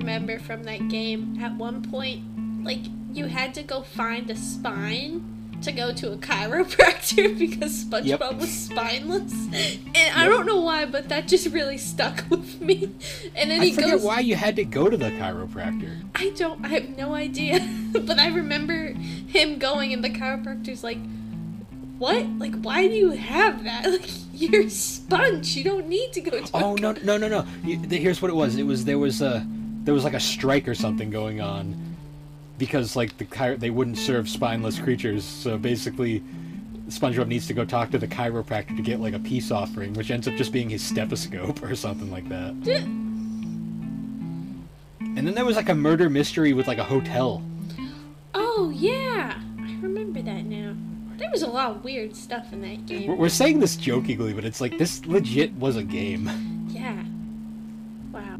remember from that game, at one point, like you had to go find a spine to go to a chiropractor because SpongeBob Yep. was spineless, and I don't know why, but that just really stuck with me. And then I he forget goes, why you had to go to the chiropractor. I don't, I have no idea, but I remember him going, and the chiropractor's like, "What? Like, why do you have that? Like, you're sponge. You don't need to go to." Oh no no no no! You, th- here's what it was. It was there was a there was like a strike or something going on because like the chiro- they wouldn't serve spineless creatures. So basically, SpongeBob needs to go talk to the chiropractor to get like a peace offering, which ends up just being his stethoscope or something like that. And then there was like a murder mystery with like a hotel. Oh yeah, I remember that now. There was a lot of weird stuff in that We're, game. we're saying this jokingly, but it's like this legit was a game. Yeah. Wow.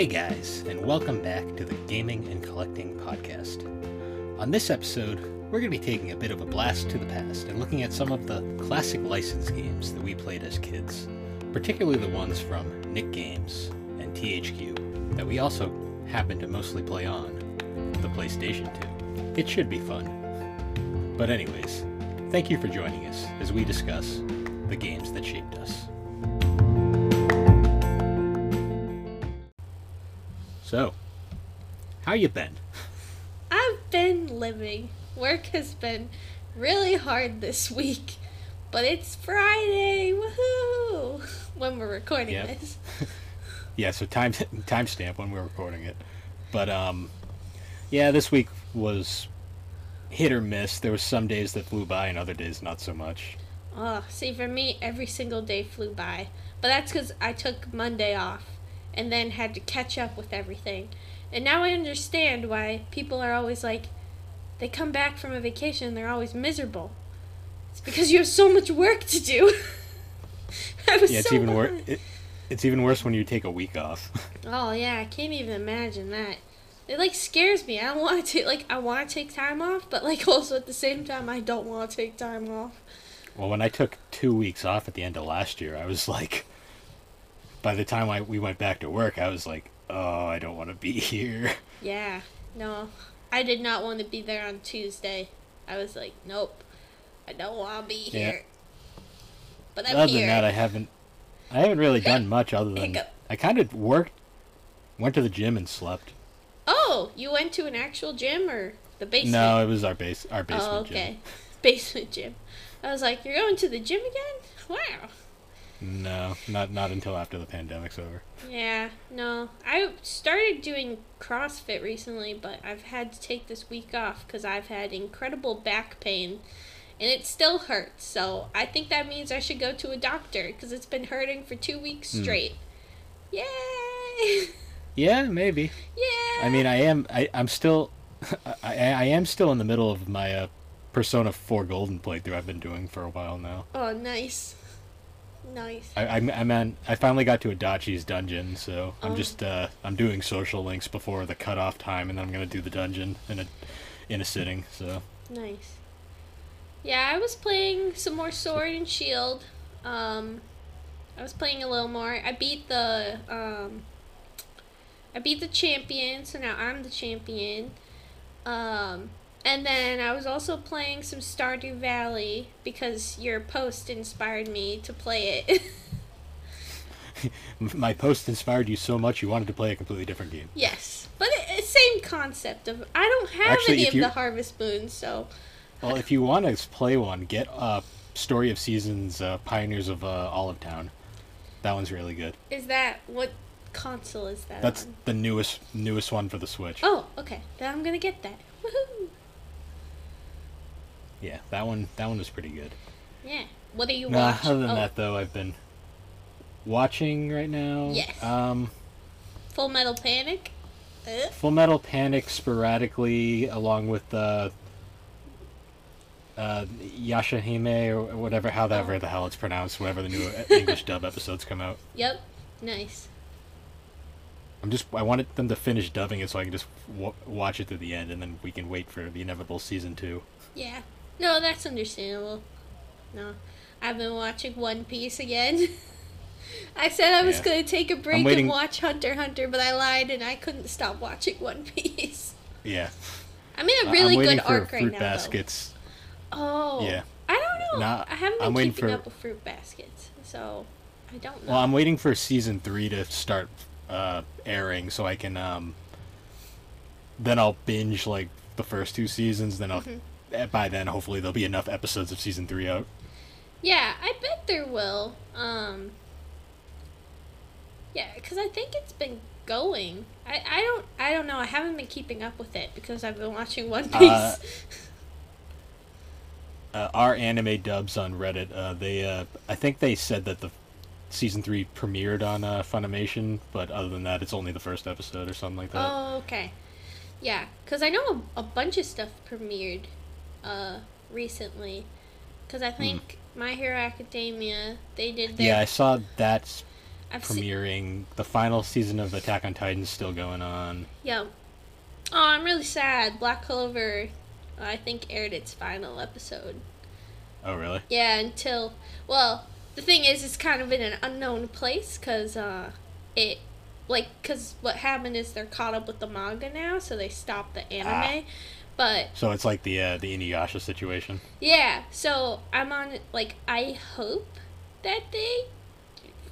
Hey guys, and welcome back to the Gaming and Collecting Podcast. On this episode, we're going to be taking a bit of a blast to the past and looking at some of the classic license games that we played as kids, particularly the ones from Nick Games and THQ that we also happen to mostly play on the PlayStation 2. It should be fun. But, anyways, thank you for joining us as we discuss the games that shaped us. So, how you been? I've been living. Work has been really hard this week, but it's Friday. Woohoo! When we're recording Yep. this. Yeah, so time timestamp when we're recording it. But um yeah, this week was hit or miss. There was some days that flew by and other days not so much. Oh, see, for me, every single day flew by. But that's because I took Monday off and then had to catch up with everything. And now I understand why people are always like, they come back from a vacation and they're always miserable. It's because you have so much work to do. I was Yeah, it's so even worse. It, it's even worse when you take a week off. Oh yeah, I can't even imagine that. It like scares me. I don't want to like I want to take time off, but like also at the same time I don't want to take time off. well, when I took 2 weeks off at the end of last year, I was like by the time I we went back to work, I was like, "Oh, I don't want to be here." Yeah, no, I did not want to be there on Tuesday. I was like, nope, I don't want to be here. Yeah. But I'm other here. than that, I haven't I haven't really done much other than I kind of worked went to the gym and slept. oh, you went to an actual gym or the basement? No, it was our base our oh, basement Oh, gym. okay. Basement gym. I was like, you're going to the gym again? Wow. No, not not until after the pandemic's over. Yeah, no. I started doing CrossFit recently, but I've had to take this week off because I've had incredible back pain and it still hurts. So I think that means I should go to a doctor because it's been hurting for two weeks Hmm. straight. Yay! Yeah, maybe. yeah! I mean, I am I I'm still I I am still in the middle of my uh, Persona 4 Golden playthrough I've been doing for a while now. oh, nice. Nice. I I'm, I'm on, I finally got to Adachi's dungeon, so I'm Oh. just uh I'm doing social links before the cutoff time, and then I'm gonna do the dungeon in a in a sitting. So Nice. Yeah, I was playing some more Sword and Shield. Um, I was playing a little more. I beat the um, I beat the champion, so now I'm the champion. Um, and then I was also playing some Stardew Valley because your post inspired me to play it. my post inspired you so much you wanted to play a completely different game. yes, but it, same concept of I don't have Actually, any of you- the Harvest Moons, so Well, if you want to play one, get uh Story of Seasons uh, Pioneers of uh, Olive Town. That one's really good. is that what console is that That's on? the newest newest one for the Switch. Oh, okay. Then I'm gonna get that. Woohoo! Yeah, that one that one was pretty good. Yeah. What are you Nah, other than oh, that though, I've been watching right now. Yes. Um, Full Metal Panic. Uh, Full Metal Panic sporadically, along with uh, uh, Yashahime or whatever, however Oh. the hell it's pronounced, whenever the new English dub episodes come out. yep. Nice. I'm just I wanted them to finish dubbing it so I can just w- watch it to the end, and then we can wait for the inevitable season two. Yeah. No, that's understandable. No. I've been watching One Piece again. I said I was Yeah. going to take a break and watch Hunter Hunter, but I lied and I couldn't stop watching One Piece. Yeah, I'm in a really I'm good arc right fruit now. baskets. Though. Oh. Yeah. I don't know. Nah, I haven't been I'm waiting keeping for- up with Fruits Basket, so I don't know. Well, I'm waiting for season three to start uh, airing so I can um, then I'll binge like the first two seasons. Then I'll Mhm. By then hopefully there'll be enough episodes of season three out. Yeah, I bet there will. Um, yeah, because I think it's been going. I, I don't I don't know. I haven't been keeping up with it because I've been watching One Piece. Uh, uh, our anime dubs on Reddit, uh, they uh, I think they said that the season three premiered on uh, Funimation, but other than that, it's only the first episode or something like that. oh, okay. Yeah, because I know a, a bunch of stuff premiered uh, recently. Because I think My Hero Academia they did their. Hmm. yeah, I saw that's I've premiering. The final season of Attack on Titan's still going on. Yeah. Oh, I'm really sad. Black Clover, I think, aired its final episode. Oh, really? Yeah, until well, the thing is, it's kind of in an unknown place because uh, it like because what happened is they're caught up with the manga now, so they stopped the anime. But So it's like the uh, the Inuyasha situation. yeah, so I'm on like I hope that they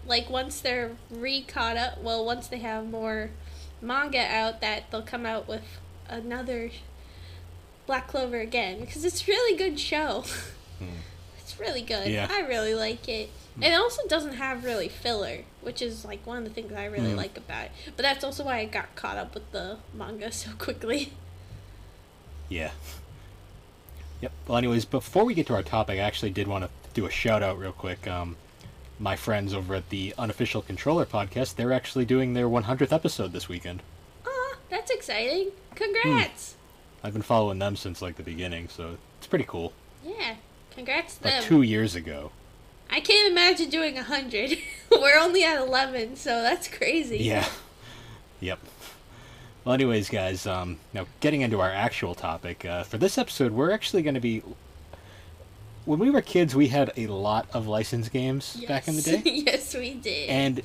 like once they're re caught up. Well, once they have more manga out, that they'll come out with another Black Clover again because it's a really good show. Hmm. It's really good. Yeah. I really like it. And it also doesn't have really filler, which is like one of the things I really Hmm. like about it. But that's also why I got caught up with the manga so quickly. Yeah. Yep. Well, anyways, before we get to our topic, I actually did want to do a shout out real quick. Um, my friends over at the Unofficial Controller podcast, they're actually doing their 100th episode this weekend. Aw, that's exciting. Congrats. I've been following them since like the beginning, so it's pretty cool. Yeah. Congrats to Like them. two years ago. I can't imagine doing a hundred. We're only at eleven, so that's crazy. Yeah. Yep. Well, anyways, guys, um, now getting into our actual topic, uh, for this episode, we're actually going to be. When we were kids, we had a lot of licensed games back in the day, yes, we did. and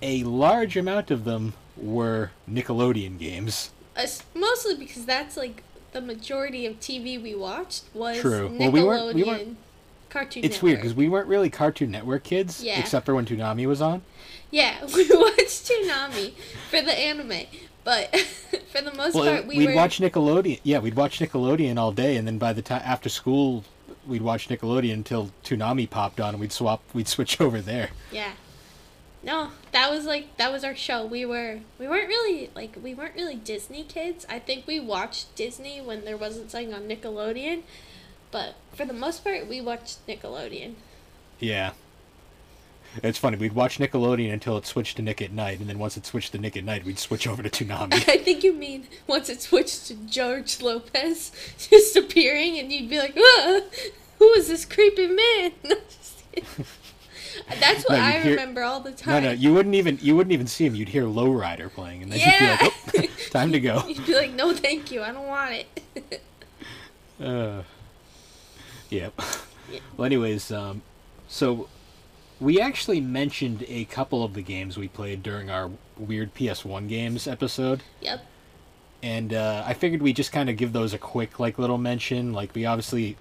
a large amount of them were Nickelodeon games. Us- mostly because that's like the majority of TV we watched was True. Nickelodeon Well, we weren't- we weren't- Cartoon It's Network. weird because we weren't really Cartoon Network kids, Yeah. except for when Toonami was on. Yeah, we watched Toonami for the anime, but for the most Well, part we we'd were watch Nickelodeon. Yeah, we'd watch Nickelodeon all day, and then by the time after school, we'd watch Nickelodeon until Toonami popped on, and we'd swap. We'd switch over there. Yeah. No, that was like that was our show. We were we weren't really like we weren't really Disney kids. I think we watched Disney when there wasn't something on Nickelodeon, but for the most part we watched Nickelodeon. Yeah. It's funny. We'd watch Nickelodeon until it switched to Nick at Night, and then once it switched to Nick at Night, we'd switch over to Toonami. I think you mean once it switched to George Lopez just appearing and you'd be like, "Ah, who is this creepy man? No, just kidding. That's what No, I hear- remember all the time. no, no, you wouldn't even you wouldn't even see him. You'd hear Lowrider playing, and then yeah. you'd be like, oh, "Time to go." You'd be like, no, thank you. I don't want it. Uh, yep. Yeah. Well, anyways, um, so we actually mentioned a couple of the games we played during our weird PS1 games episode, yep. and uh, I figured we just kind of give those a quick like little mention. Like we obviously,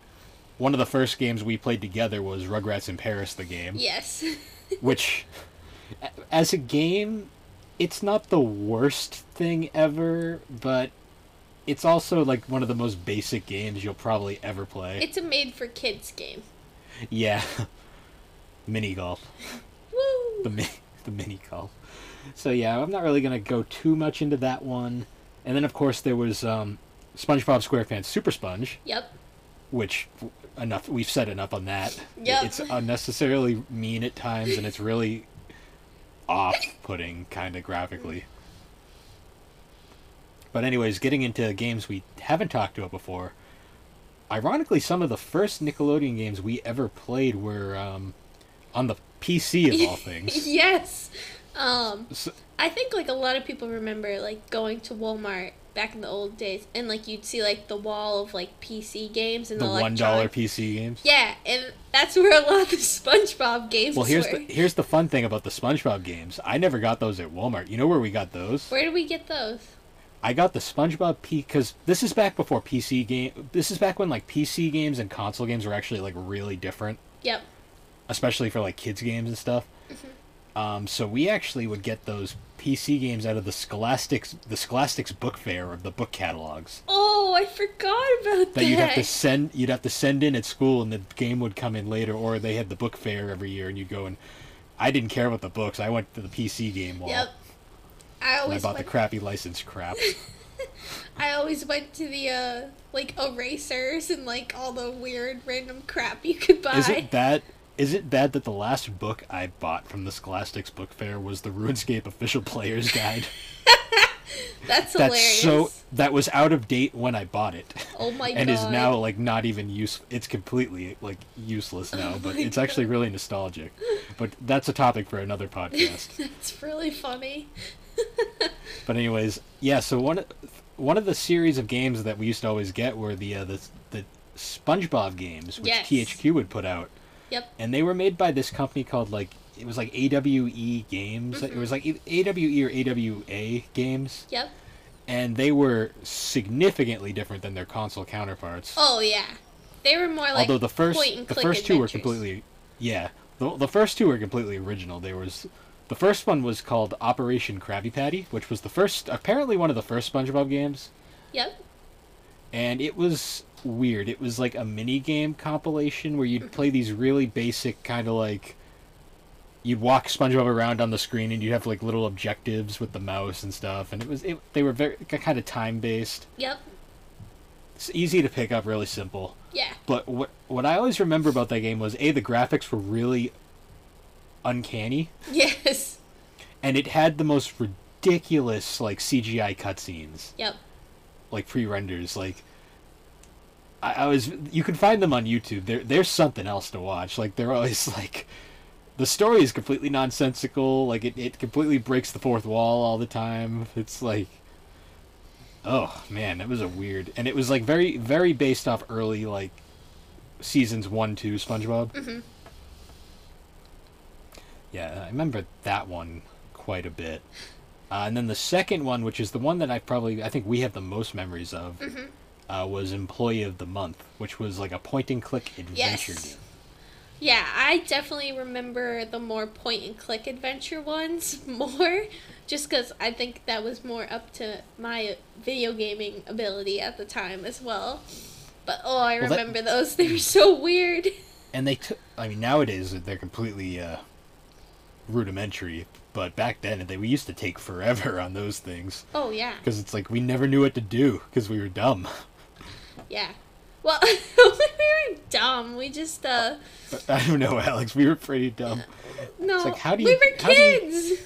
one of the first games we played together was Rugrats in Paris, the game, Yes. which, as a game, it's not the worst thing ever, but. It's also like one of the most basic games you'll probably ever play. it's a made for kids game. Yeah. mini golf. Woo! The mi- the mini golf. So yeah, I'm not really gonna go too much into that one. And then of course there was um, SpongeBob SquarePants Super Sponge, Yep. which enough we've said enough on that. Yep. It's unnecessarily mean at times, and it's really off-putting kind of graphically. But anyways, getting into games we haven't talked about before. Ironically, some of the first Nickelodeon games we ever played were um, on the PC of all things. yes. Um, So, I think like a lot of people remember like going to Walmart back in the old days, and like you'd see like the wall of like PC games and the the, one dollar PC games. Yeah, and that's where a lot of the SpongeBob games Well, here's were. the here's the fun thing about the SpongeBob games. I never got those at Walmart. You know where we got those? Where did we get those? I got the SpongeBob P because this is back before PC game. This is back when like PC games and console games were actually like really different, Yep. Especially for like kids games and stuff. Um, so we actually would get those PC games out of the Scholastics the Scholastics book fair of the book catalogs. Oh, I forgot about that. that you'd have to send you'd have to send in at school and the game would come in later or they had the book fair every year and you'd go and I didn't care about the books. I went to the PC game wall. Yep. I And I always bought the crappy licensed crap. I always went to the uh like erasers and like all the weird random crap you could buy. Is it bad? Is it bad that the last book I bought from the Scholastics book fair was the RuneScape official player's guide? That's That's hilarious. so that was out of date when I bought it. Oh my and god. And is now like not even use it's completely like useless now, Oh but it's actually really nostalgic. But that's a topic for another podcast. That's really funny. But anyways, yeah. So one of- one of the series of games that we used to always get were the uh, the the SpongeBob games, which Yes. THQ would put out, Yep. and they were made by this company called like it was like AWE Games. It was mm-hmm. like e- AWE or AWA Games, Yep. and they were significantly different than their console counterparts. Oh yeah. They were more like Although the first the first two were completely yeah the, the first two were completely original. There was the first one was called Operation Krabby Patty, which was the first apparently one of the first SpongeBob games. Yep. and it was weird. It was like a mini game compilation where you'd play these really basic kind of like you'd walk SpongeBob around on the screen and you'd have like little objectives with the mouse and stuff and it was it, they were very kind of time based. Yep. It's easy to pick up, really simple. Yeah. But what what I always remember about that game was a the graphics were really uncanny Yes. and it had the most ridiculous like CGI cutscenes. Yep. like pre-renders like I, I was you can find them on youtube. There there's something else to watch. Like they're always like the story is completely nonsensical. Like it, it completely breaks the fourth wall all the time. It's like oh man it was a weird and it was like very very based off early like seasons one two spongebob. Mhm. yeah i remember that one quite a bit. Uh, and then the second one, which is the one that I probably I think we have the most memories of, Mhm. Uh, was Employee of the Month, which was like a point and click adventure Yes. game. Yeah, I definitely remember the more point and click adventure ones more, just because I think that was more up to my video gaming ability at the time as well. But oh, I Well, that- remember those. They were so weird. And they took I mean nowadays they're completely uh, rudimentary, but back then they we used to take forever on those things Oh yeah, because it's like we never knew what to do because we were dumb. Yeah. Well, we were dumb. We just uh I don't know, Alex. We were pretty dumb. no. It's like, how do we you- were how do you- kids.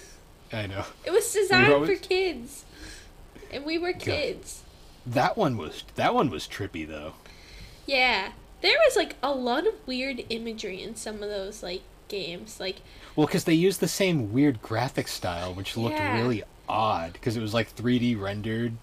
I know It was designed always- for kids, and we were kids. that one was that one was trippy though. Yeah, there was like a lot of weird imagery in some of those like games. Like Well, because they used the same weird graphic style, which looked Yeah. really odd because it was like 3D rendered.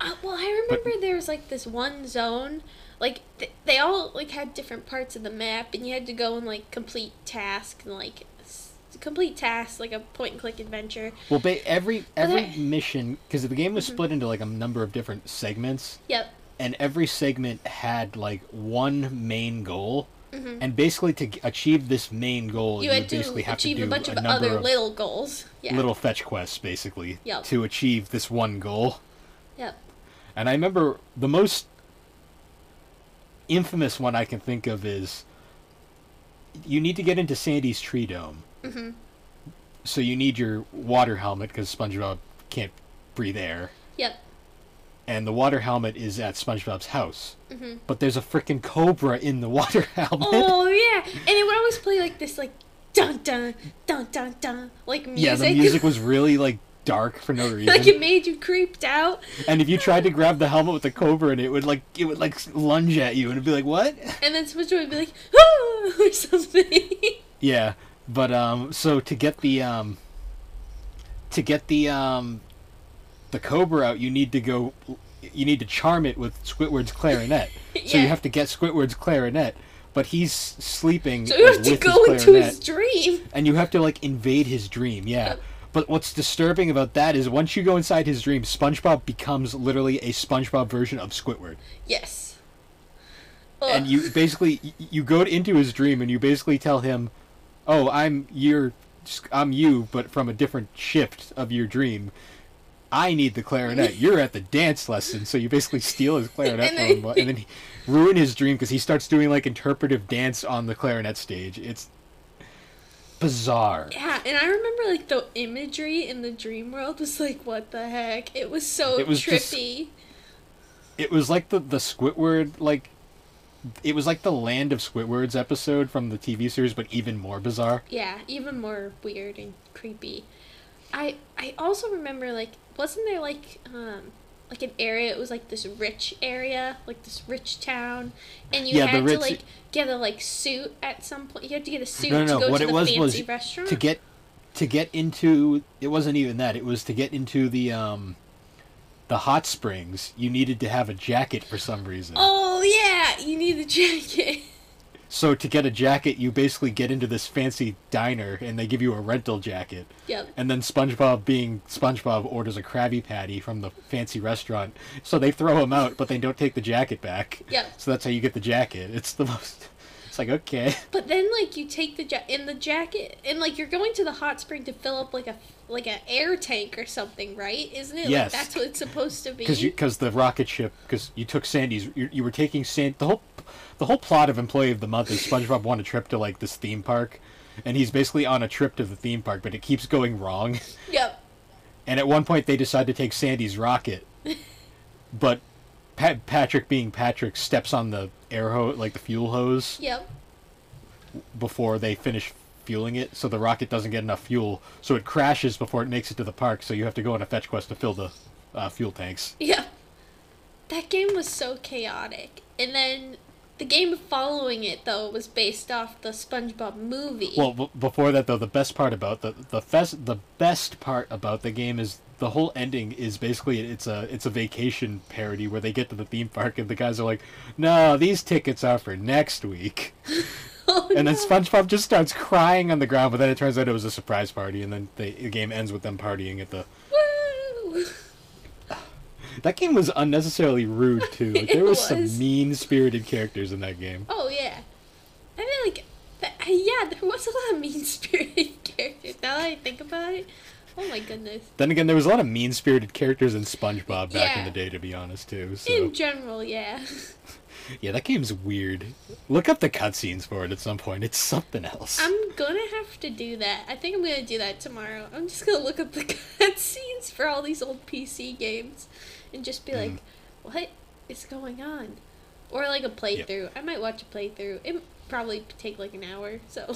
Uh, well, I remember there was like this one zone, like th- they all like had different parts of the map, and you had to go and like complete tasks and like s- complete tasks like a point and click adventure. Well, ba- every every I- mission because the game was Mm-hmm. split into like a number of different segments, Yep. and every segment had like one main goal. Mhm. And basically, to achieve this main goal, You you, had would to basically have to do a bunch of other of little goals. Yeah. little fetch quests, basically, Yep. to achieve this one goal. Yep. And I remember the most infamous one I can think of is you need to get into Sandy's tree dome. Mhm. So you need your water helmet because SpongeBob can't breathe air, Yep. and the water helmet is at SpongeBob's house. Mhm. But there's a freaking cobra in the water helmet. Oh yeah, and it would always play like this, like dun dun dun dun dun, like music. yeah, the music was really like dark for no reason. like it made you creeped out. and if you tried to grab the helmet with the cobra in it, it would like it would like lunge at you and it'd be like, "What?" And then SpongeBob would be like, Oh or something. Yeah, but um, so to get the um, to get the um the cobra out, you need to go. You need to charm it with Squidward's clarinet. yeah. So you have to get Squidward's clarinet, but he's sleeping So you like, to go his into his dream. and you have to like invade his dream. Yeah. But what's disturbing about that is once you go inside his dream, SpongeBob becomes literally a SpongeBob version of Squidward. Yes. and you basically you go into his dream and you basically tell him, "Oh, I'm your, I'm you, but from a different shift of your dream. I need the clarinet. You're at the dance lesson, so you basically steal his clarinet And from him, and then ruin his dream because he starts doing like interpretive dance on the clarinet stage. It's bizarre. Yeah, and I remember like the imagery in the dream world was like, what the heck? It was so It was just- trippy. It was like the the Squidward like. It was like the Land of Squidwards episode from the TV series, but even more bizarre. Yeah, even more weird and creepy. I I also remember like wasn't there like um like an area it was like this rich area like this rich town and you Yeah, had to like get a like suit at some point you had to get a suit No, no, to go What to it the was fancy was restaurant to get to get into it wasn't even that. It was to get into the um the hot springs. You needed to have a jacket for some reason. oh yeah you need the jacket So to get a jacket, you basically get into this fancy diner and they give you a rental jacket. yep And then SpongeBob, being SpongeBob, orders a Krabby Patty from the fancy restaurant. So they throw him out, but they don't take the jacket back. Yep. So that's how you get the jacket. It's the most. It's like okay. But then, like, you take the ja- in the jacket, and like you're going to the hot spring to fill up like a like an air tank or something, right? Isn't it? Yes. Like, that's what it's supposed to be. because because the rocket ship because you took Sandy's you, you were taking Sand the whole the whole plot of Employee of the Month is SpongeBob on a trip to like this theme park, and he's basically on a trip to the theme park, but it keeps going wrong. Yep. And at one point they decide to take Sandy's rocket, but Pat- Patrick, being Patrick, steps on the air hose like the fuel hose Yep. before they finish fueling it, so the rocket doesn't get enough fuel, so it crashes before it makes it to the park. So you have to go on a fetch quest to fill the uh, fuel tanks. Yep. That game was so chaotic, and then the game following it though was based off the SpongeBob movie. Well, b- before that though, the best part about the the fest, the best part about the game is the whole ending is basically it's a it's a vacation parody where they get to the theme park and the guys are like, "No, these tickets are for next week," oh, and then no. SpongeBob just starts crying on the ground. But then it turns out it was a surprise party, and then the, the game ends with them partying at the. Woo! That game was unnecessarily rude too. Like, there It was, some mean spirited characters in that game. Oh yeah. I mean, like, that, yeah, there was a lot of mean spirited characters. Now that I think about it, oh my goodness. Then again, there was a lot of mean spirited characters in SpongeBob back in the day, to be honest too. So. In general, yeah. Yeah, that game's weird. Look up the cutscenes for it at some point. It's something else. I'm gonna have to do that. I think I'm gonna do that tomorrow. I'm just gonna look up the cutscenes for all these old PC games and just be like, Mm. what is going on? Or like a playthrough. I might watch a playthrough. It probably take like an hour, so.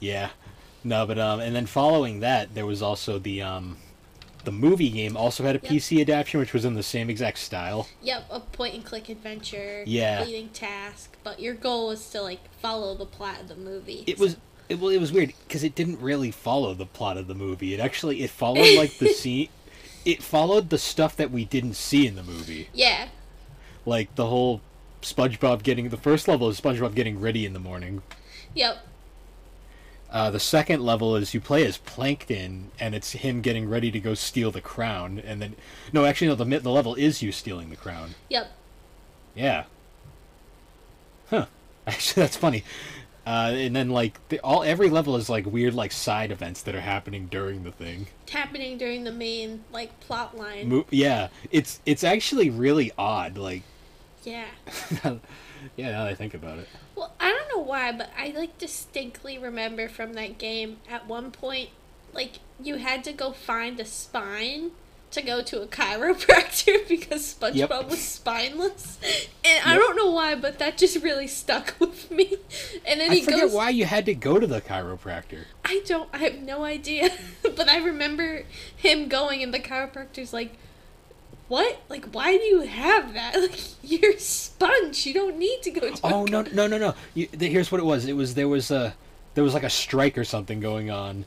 Yeah. No, but um, and then following that, there was also the um, the movie game also had a Yep. PC adaptation, which was in the same exact style. Yep, a point and click adventure, Yeah. completing task, but your goal was to like follow the plot of the movie. It was it, well, it was weird because it didn't really follow the plot of the movie. It actually it followed like the scene. It followed the stuff that we didn't see in the movie, Yeah. like the whole SpongeBob getting the first level is SpongeBob getting ready in the morning. Yep. Uh, the second level is you play as Plankton, and it's him getting ready to go steal the crown, and then no, actually no, the the level is you stealing the crown. Yep. Yeah. Huh. Actually, that's funny. Uh, and then like the, all every level is like weird like side events that are happening during the thing. Happening during the main like plot line. Mo- yeah, it's it's actually really odd. Like, yeah. yeah, now that I think about it. Well, I don't know why, but I like distinctly remember from that game at one point, like you had to go find a spine to go to a chiropractor because SpongeBob Yep. was spineless, and I don't know why, but that just really stuck with me. And then I he forget goes, why you had to go to the chiropractor. I don't, I have no idea, but I remember him going, and the chiropractor's like. What? Like, why do you have that? Like, you're sponge. You don't need to go to. a Oh no no no no! You, th- here's what it was. It was there was a there was like a strike or something going on,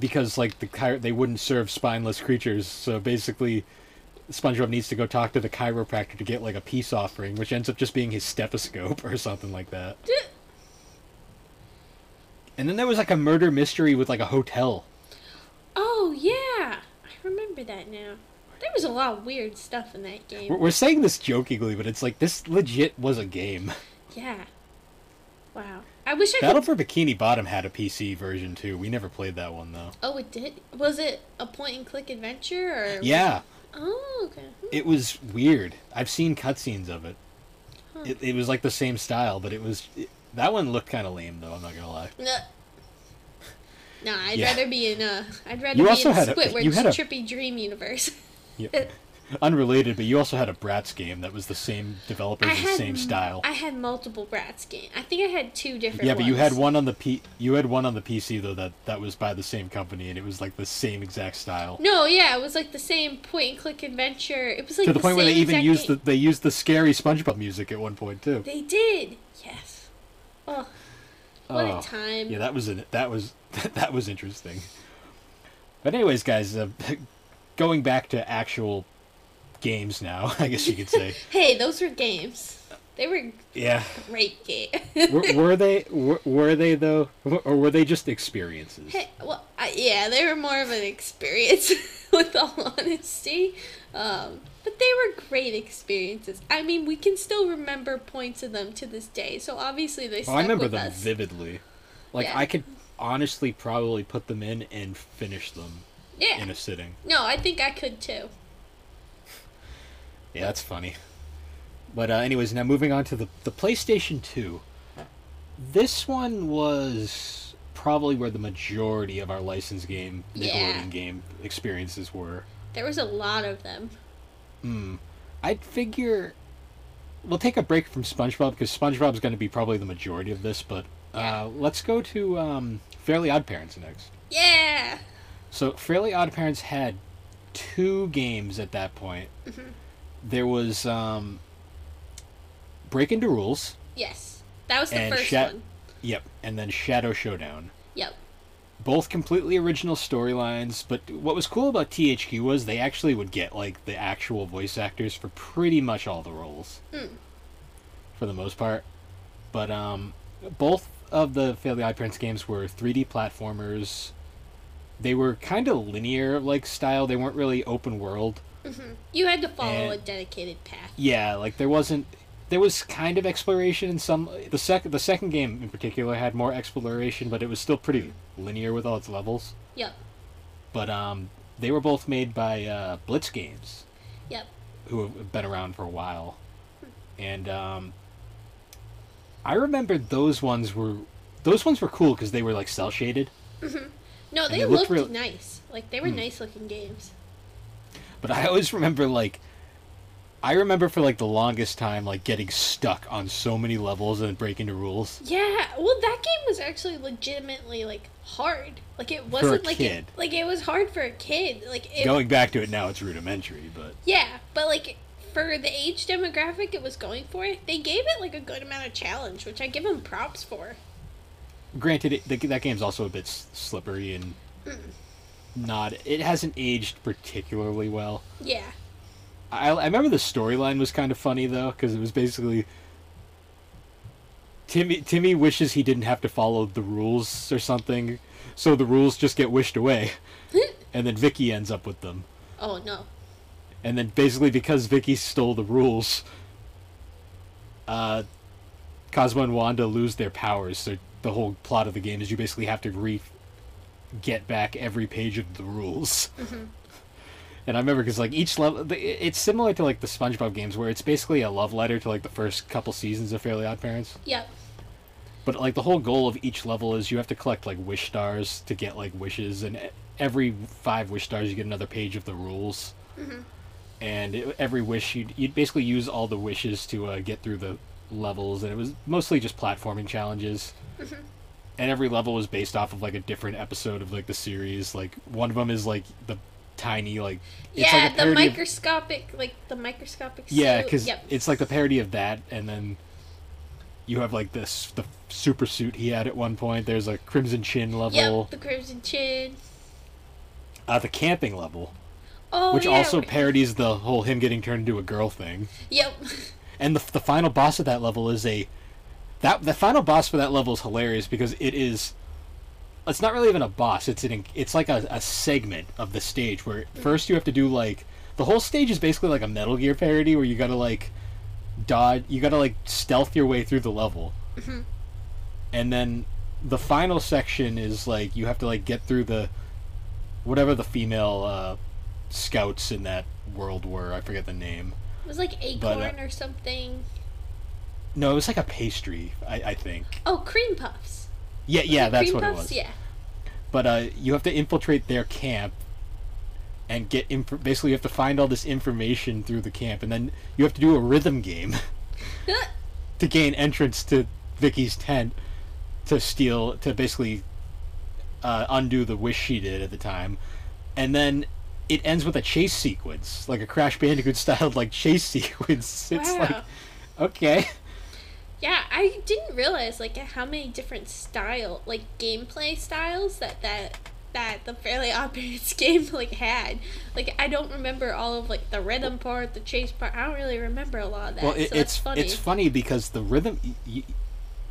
because like the chi- they wouldn't serve spineless creatures, so basically. SpongeBob needs to go talk to the chiropractor to get like a peace offering, which ends up just being his stethoscope or something like that. And then there was like a murder mystery with like a hotel. Oh yeah, I remember that now. There was a lot of weird stuff in that game. We're, we're saying this jokingly, but it's like this legit was a game. Yeah. Wow. I wish I Battle could. for Bikini Bottom had a PC version too. We never played that one though. Oh, it did. Was it a point and click adventure or? Yeah, Oh, okay. it was weird. I've seen cutscenes of it. Huh. It, it was like the same style, but it was it, that one looked kind of lame though. I'm not gonna lie. No. No, I'd Yeah. rather be in uh I'd rather You be also in had a- Squidward's a- trippy dream universe. Yeah. Unrelated, but you also had a Bratz game that was the same developers, I the had same style. I had multiple Bratz games. I think I had two different. yeah, but you had one on the P. You had one on the PC though that that was by the same company, and it was like the same exact style. No, yeah, it was like the same point and click adventure. It was like to the, point where they even used the they used the scary SpongeBob music at one point too. They did. Yes. Oh, what Oh, a time. Yeah, that was an, that was that was interesting. But anyways, guys, uh, going back to actual games now, I guess you could say. Hey, those were games. They were yeah, great games. were, were they were, were they though, or were they just experiences? Hey, well, I, yeah, they were more of an experience, with all honesty. Um, but they were great experiences. I mean, we can still remember points of them to this day. So obviously they Oh, I remember with them us. vividly. Like Yeah. I could honestly probably put them in and finish them yeah. in a sitting. No, I think I could too. Yeah, that's funny. But uh, anyways, now moving on to the the PlayStation Two. This one was probably where the majority of our licensed game Nickelodeon Yeah. game experiences were. There was a lot of them. Hmm. I'd figure we'll take a break from SpongeBob because SpongeBob's going to be probably the majority of this. But Yeah. uh, let's go to um, Fairly Odd Parents next. Yeah. So Fairly Odd Parents had two games at that point. Mm-hmm. There was um, Breakin' da Rules. Yes. That was the first Sha- one. Yep, and then Shadow Showdown. Yep. Both completely original storylines, but what was cool about THQ was they actually would get like the actual voice actors for pretty much all the roles. Mm. For the most part. But um both of the Fairly Odd Parents games were 3D platformers. They were kind of linear like style. They weren't really open world. Hmm You had to follow And- a dedicated path. Yeah, like there wasn't there was kind of exploration in some the second the second game in particular had more exploration, but it was still pretty linear with all its levels. Yep. But um they were both made by uh, Blitz Games, Yep. who have been around for a while. And um I remember those ones were those ones were cool because they were like cel shaded. No, they they looked looked real- nice. Like they were Hmm. nice looking games. But I always remember like I remember for like the longest time like getting stuck on so many levels and breaking the rules. Yeah, well, that game was actually legitimately like hard. Like it wasn't like kid. it, like it was hard for a kid. Like it, Going back to it now, it's rudimentary, but yeah, but like for the age demographic it was going for, they gave it like a good amount of challenge, which I give them props for. granted, it, the, that game's also a bit slippery and mm. Not. It hasn't aged particularly well. Yeah, I, I remember the storyline was kind of funny though, because it was basically Timmy. Timmy wishes he didn't have to follow the rules or something, so the rules just get wished away, and then Vicky ends up with them. oh no, and then basically because Vicky stole the rules, uh, Cosmo and Wanda lose their powers. So the whole plot of the game is you basically have to re get back every page of the rules. Mm-hmm. And I remember because like each level, it's similar to like the SpongeBob games where it's basically a love letter to like the first couple seasons of Fairly Odd Parents. yep, But like the whole goal of each level is you have to collect like wish stars to get like wishes, and every five wish stars you get another page of the rules. Mm-hmm. And it, every wish you'd, you'd basically use all the wishes to uh, get through the levels, and it was mostly just platforming challenges. Mm-hmm. And every level was based off of like a different episode of like the series. Like one of them is like the tiny like it's yeah, like a the parody of- microscopic, like the microscopic. yeah, because yep, it's like the parody of that, and then you have like this the super suit he had at one point. There's a Crimson Chin level. yep, the crimson chin. uh, the camping level, Oh, which yeah. also parodies the whole him getting turned into a girl thing. Yep. And the the final boss of that level is a that the final boss for that level is hilarious because it is it's not really even a boss. It's an it's like a, a segment of the stage where first you have to do like the whole stage is basically like a Metal Gear parody where you gotta like dodge you gotta like stealth your way through the level and then the final section is like you have to like get through the whatever the female uh, scouts in that world were i forget the name It was like But, acorn uh, or something. No it was like a pastry i, I think Oh, cream puffs. yeah yeah Was that's cream what puffs? it was Yeah. but uh, you have to infiltrate their camp and get inf- basically you have to find all this information through the camp and then you have to do a rhythm game to gain entrance to Vicky's tent to steal to basically uh, undo the wish she did at the time, and then it ends with a chase sequence, like a Crash Bandicoot style like chase sequence. It's like Wow. okay, Yeah, I didn't realize like how many different style, like gameplay styles that that that the Fairly Odd Parents game like had. Like I don't remember all of like the rhythm part, the chase part. I don't really remember a lot of that. well it, so it's funny. it's funny because the rhythm. Y- y-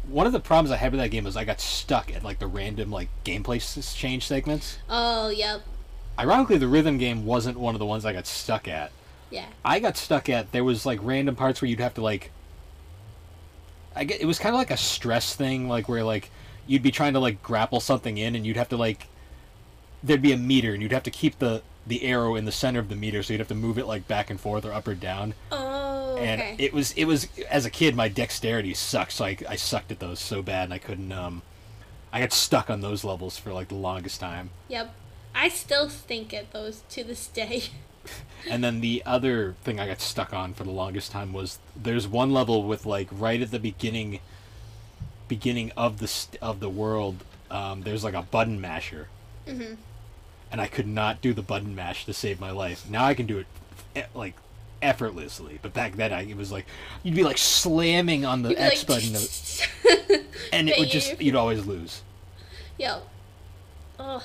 one of the problems I had with that game was I got stuck at like the random like gameplay s- change segments. oh, yep. Ironically, the rhythm game wasn't one of the ones I got stuck at. Yeah. I got stuck at there was like random parts where you'd have to like I get it was kind of like a stress thing like where like you'd be trying to like grapple something in and you'd have to like there'd be a meter and you'd have to keep the the arrow in the center of the meter so you'd have to move it like back and forth or up or down Oh, okay. and it was it was as a kid my dexterity sucked so I, I sucked at those so bad and I couldn't um I got stuck on those levels for like the longest time yep. I still stink at those to this day. And then the other thing I got stuck on for the longest time was there's one level with like right at the beginning, beginning of the st- of the world. Um, there's like a button masher, Mhm. and I could not do the button mash to save my life. Now I can do it like effortlessly, but back then I, it was like you'd be like slamming on the X like, button, and it would just you'd always lose. Yep. Oh,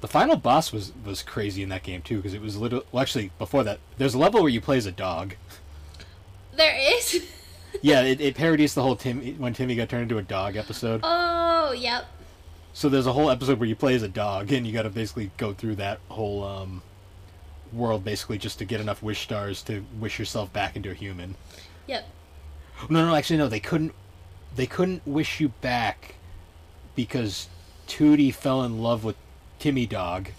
The final boss was was crazy in that game too because it was little. Well, actually, before that, there's a level where you play as a dog. there is. Yeah, it, it parodies the whole Tim when Timmy got turned into a dog episode. Oh, yep. So there's a whole episode where you play as a dog, and you got to basically go through that whole um, world basically just to get enough wish stars to wish yourself back into a human. Yep. No, no, actually, no. They couldn't. They couldn't wish you back because Tootie fell in love with Timmy Dog,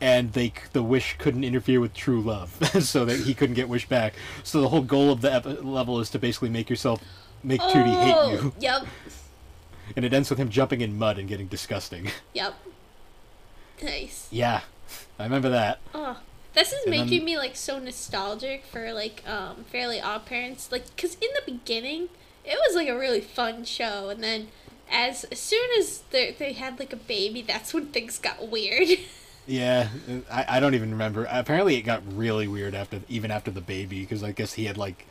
and they the wish couldn't interfere with true love, so that he couldn't get wished back. So the whole goal of the ep- level is to basically make yourself make Tootie hate you. Oh, Yep. And it ends with him jumping in mud and getting disgusting. Yep. Nice. yeah, I remember that. Oh, this is And making then- me like so nostalgic for like um Fairly Odd Parents. Like, cause in the beginning it was like a really fun show, and then as, as soon as they they had like a baby, that's when things got weird. Yeah, I, I don't even remember. Apparently, it got really weird after even after the baby because I guess he had like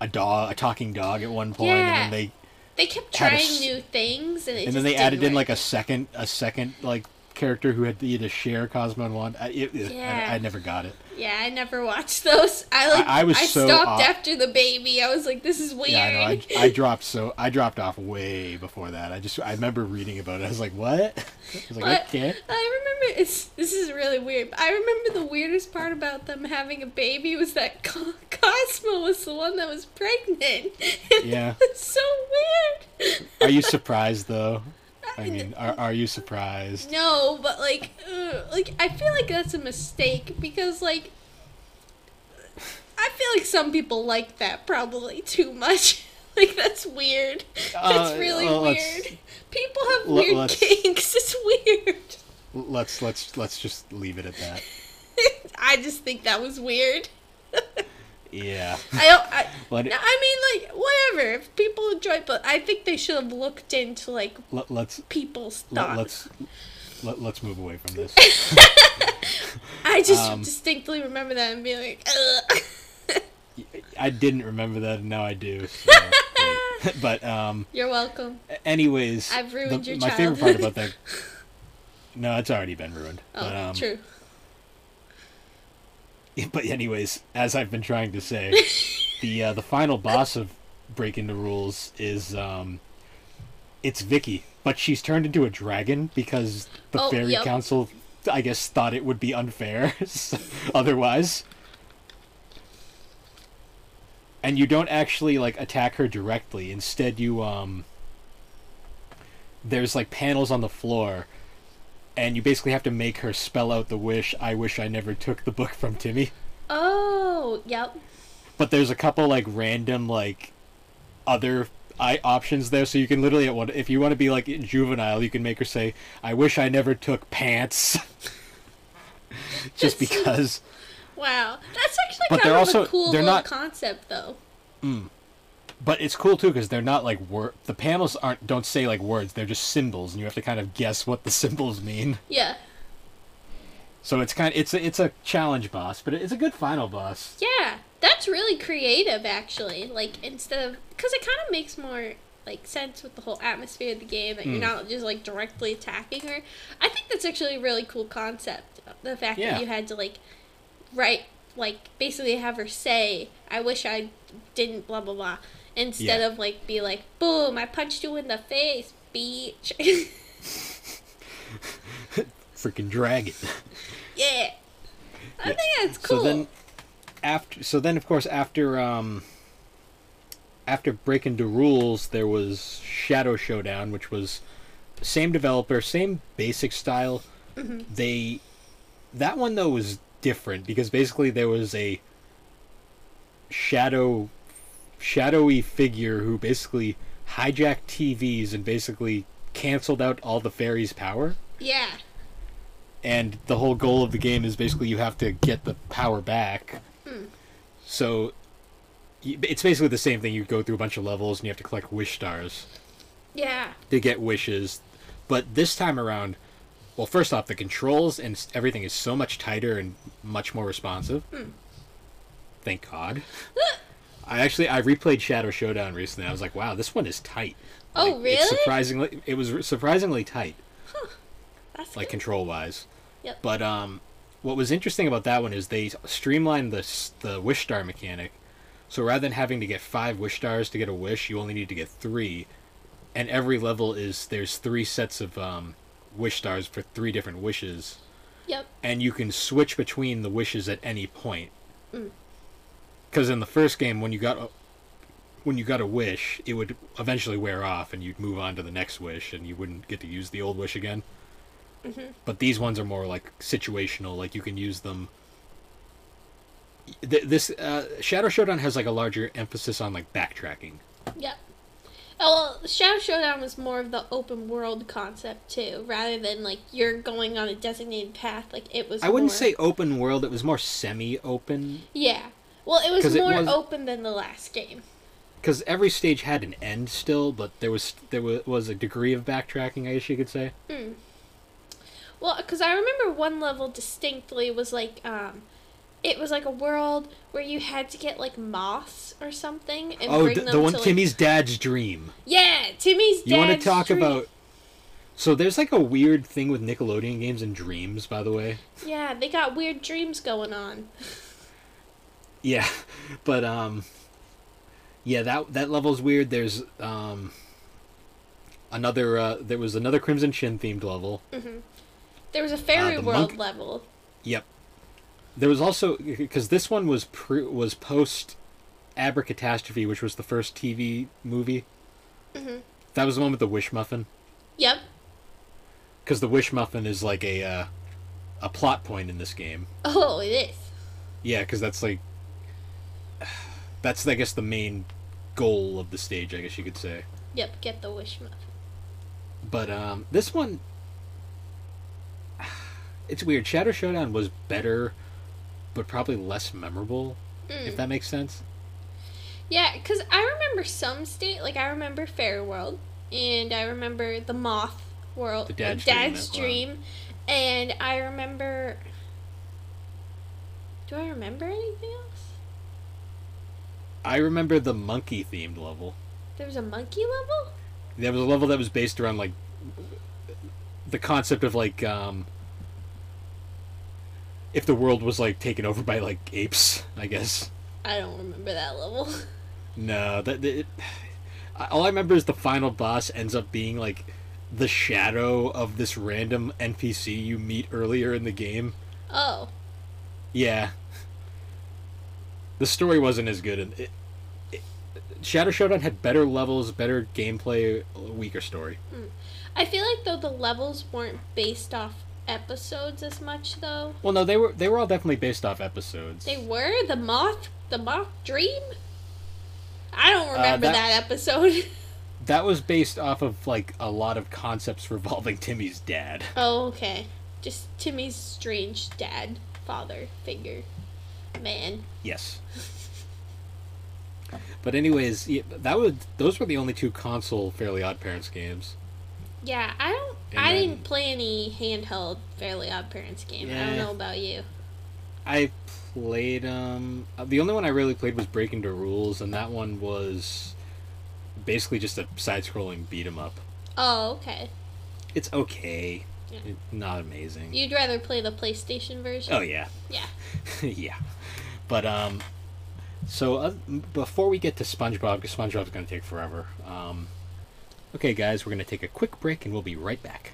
a dog, a talking dog at one point, Yeah. and then they they kept Had a trying new things, and it and then they added in like a second a second like character who had to either share Cosmo and Wanda. I, it, it- Yeah. I, I never got it. Yeah, I never watched those. I like. I- I was so stopped off- after the baby. I was like, "This is weird." Yeah, I know. I, I dropped so I dropped off way before that. I just I remember reading about it. I was like, what? I was like, But okay. I remember it's this is really weird. I remember the weirdest part about them having a baby was that Co- Cosmo was the one that was pregnant. Yeah. it's so weird. Are you surprised though? I mean, are are you surprised? No, but like, ugh, like I feel like that's a mistake because like, I feel like some people like that probably too much. like that's weird. Uh, That's really well, weird. People have weird let's- kinks. It's weird. Let's let's let's just leave it at that. I just think that was weird. Yeah. I don't. I, Let it- I mean, like, whatever. If people enjoy, but I think they should have looked into like Let, let's people's let, thoughts. let's let, let's move away from this. I just um, distinctly remember that and be like, Ugh. I didn't remember that, and now I do. So, but um, "You're welcome." anyways, I've ruined the- your my favorite part about that. No, it's already been ruined. Oh, but, um, true. But anyways, as I've been trying to say, the uh, the final boss of Breaking the Rules is um, it's Vicky, but she's turned into a dragon because the Oh, fairy yep. council, I guess, thought it would be unfair otherwise. And you don't actually like attack her directly. Instead, you um. There's like panels on the floor, and you basically have to make her spell out the wish. I wish I never took the book from Timmy. Oh, yep. But there's a couple like random like other I options there, so you can literally at one if you want to be like juvenile, you can make her say, "I wish I never took pants," just because. Wow, that's actually But kind they're of also- a cool they're little not- concept, though. Mm. But it's cool too because they're not like word. The panels aren't don't say like words; they're just symbols, and you have to kind of guess what the symbols mean. Yeah, So it's kind of, it's a, it's a challenge boss, but it's a good final boss. yeah, that's really creative, actually. Like instead of because it kind of makes more like sense with the whole atmosphere of the game that Hmm. you're not just like directly attacking her. I think that's actually a really cool concept. The fact Yeah. that you had to like write like basically have her say, "I wish I didn't," blah blah blah, instead Yeah. of like be like, "Boom! I punched you in the face, beach." Freaking dragon. yeah, I Yeah. think that's cool. So then, after so then of course after um after breaking the rules, there was Shadow Showdown, which was same developer, same basic style. Mm-hmm. They that one though was different because basically there was a shadow shadowy figure who basically hijacked TVs and basically canceled out all the fairies' power yeah. and the whole goal of the game is basically you have to get the power back. Hmm. So it's basically the same thing. You go through a bunch of levels and you have to collect wish stars Yeah. to get wishes. But this time around, well, first off, the controls and everything is so much tighter and much more responsive. Hmm. Thank God. I actually I replayed Shadow Showdown recently. I was like, wow, this one is tight. Oh, really? Surprisingly, it was surprisingly tight That's like good. control wise. Yep. But um, what was interesting about that one is they streamlined the the wish star mechanic. So rather than having to get five wish stars to get a wish, you only need to get three. And every level is there's three sets of um, wish stars for three different wishes, Yep. and you can switch between the wishes at any point. Mm. Because in the first game, when you got a, when you got a wish, it would eventually wear off, and you'd move on to the next wish, and you wouldn't get to use the old wish again. Mhm. But these ones are more like situational, like you can use them. Th- This uh, Shadow Showdown has like a larger emphasis on like backtracking. Yep. Oh, well, Shadow Showdown was more of the open world concept too, rather than like you're going on a designated path. Like it was. I wouldn't more- say open world; it was more semi-open Yeah. Well, it was 'Cause it more was- open than the last game. because every stage had an end still, but there was there was, was a degree of backtracking, I guess you could say. Hmm. Well, because I remember one level distinctly was like, um, it was like a world where you had to get like moths or something and oh, bring th- them the one to like, Timmy's dad's dream. Yeah, Timmy's. You want to talk dream. about? So there's like a weird thing with Nickelodeon games and dreams, by the way. Yeah, they got weird dreams going on. Yeah, but um, yeah that that level's weird. There's um, another uh, there was another Crimson Chin themed level. There was a fairy the world monk- level. Yep. There was also because this one was pre, was post Abracatastrophe, which was the first TV movie. Mhm. That was the one with the Wish Muffin. Yep. Because the Wish Muffin is like a uh, a plot point in this game. Oh, it is. Yeah, because that's like that's I guess the main goal of the stage. I guess you could say. Yep. Get the wish muff. But um, this one, it's weird. Shadow Showdown was better, but probably less memorable. If Mm. that makes sense. Yeah, because I remember some state, like I remember Fairy World, and I remember the Moth World, The uh, Dad's Dream Dad's. Dream, and I remember. Do I remember anything else? I remember the monkey themed level. There was a monkey level. There was a level that was based around like the concept of like um, if the world was like taken over by like apes, I guess. I don't remember that level. No, that it, all I remember is the final boss ends up being like the shadow of this random NPC you meet earlier in the game. Oh. Yeah. The story wasn't as good. and It, it, Shadow Showdown had better levels, better gameplay, weaker story. Hmm. I feel like though the levels weren't based off episodes as much though. Well, no, they were they were all definitely based off episodes. They were the moth, the moth dream. I don't uh, remember that- that... episode. That was based off of like a lot of concepts revolving Timmy's dad. oh, okay. Just Timmy's strange dad, father figure, man. Yes. But anyways, yeah, that was those were the only two console Fairly Odd Parents games. Yeah, I don't. And I then- didn't play any handheld Fairly Odd Parents game. I don't know about you. I played um the only one I really played was Breaking the Rules, and that one was basically just a side-scrolling beat 'em up. Oh, okay. It's okay, Yeah. Not amazing. You'd rather play the PlayStation version? oh yeah, Yeah. yeah. But um, so uh, before we get to SpongeBob, because SpongeBob's gonna take forever. Um, okay, guys, we're gonna take a quick break, and we'll be right back.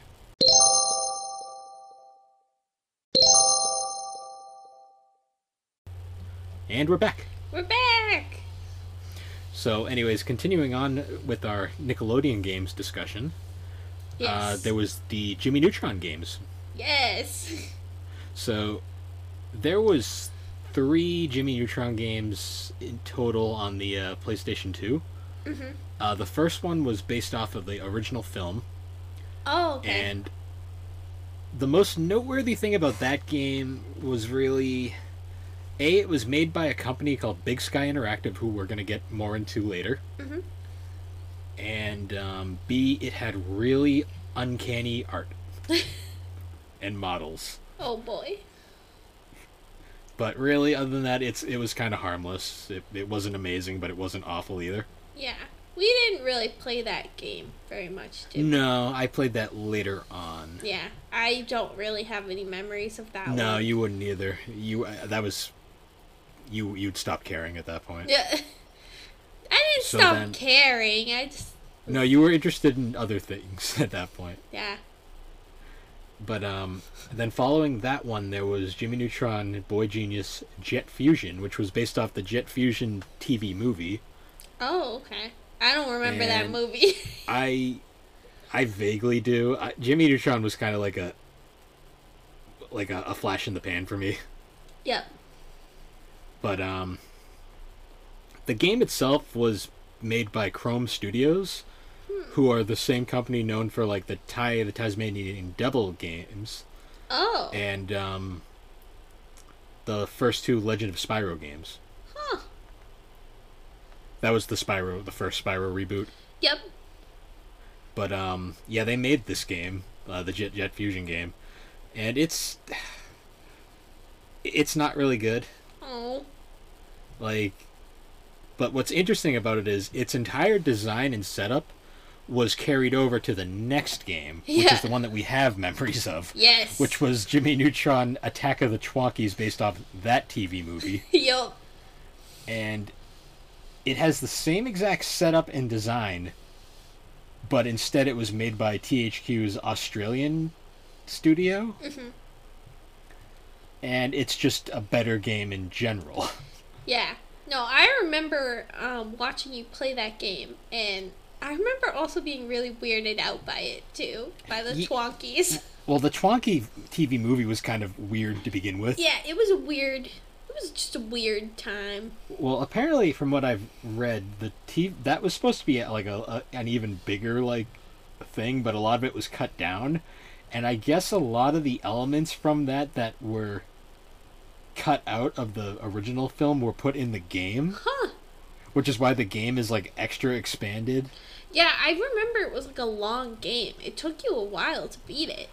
And we're back. We're back. So, anyways, continuing on with our Nickelodeon games discussion, Yes. uh, there was the Jimmy Neutron games. yes. So, there was three Jimmy Neutron games in total on the uh, PlayStation 2. Mhm. Uh, the first one was based off of the original film, Oh, okay. and the most noteworthy thing about that game was really a it was made by a company called Big Sky Interactive, who we're going to get more into later, Mhm. and um, b it had really uncanny art and models. oh boy. But really, other than that, it's it was kind of harmless. It, it wasn't amazing, but it wasn't awful either. Yeah. We didn't really play that game very much, did we? No, I played that later on. Yeah. I don't really have any memories of that No, one. you wouldn't either. You uh, that was you you'd stop caring at that point. Yeah. I didn't So stop then- caring. I just. No, you were interested in other things at that point. Yeah. But um, then following that one, there was Jimmy Neutron, Boy Genius, Jet Fusion, which was based off the Jet Fusion TV movie. Oh, okay. I don't remember that movie. I, I vaguely do. I, Jimmy Neutron was kind of like a, like a, a flash in the pan for me. yep. But um, the game itself was made by Krome Studios, who are the same company known for like the Ty the Tasmanian Devil games Oh. and um, the first two Legend of Spyro games. Huh. That was the Spyro, the first Spyro reboot. Yep. But um, yeah, they made this game, uh, the Jet Jet Fusion game, and it's it's not really good. Oh. Like, but what's interesting about it is its entire design and setup was carried over to the next game, which Yeah. is the one that we have memories of, Yes. which was Jimmy Neutron Attack of the Twonkies, based off that TV movie, Yup. and it has the same exact setup and design, but instead it was made by THQ's Australian studio. Mhm. And it's just a better game in general. Yeah. No, I remember um, watching you play that game, and I remember also being really weirded out by it too, by the Ye- Twonkies. Well, the Twonky TV movie was kind of weird to begin with. Yeah, it was a weird. It was just a weird time. Well, apparently, from what I've read, the TV that was supposed to be like a, a an even bigger like thing, but a lot of it was cut down, and I guess a lot of the elements from that that were cut out of the original film were put in the game, Huh. Which is why the game is like extra expanded. Yeah, I remember it was like a long game. It took you a while to beat it.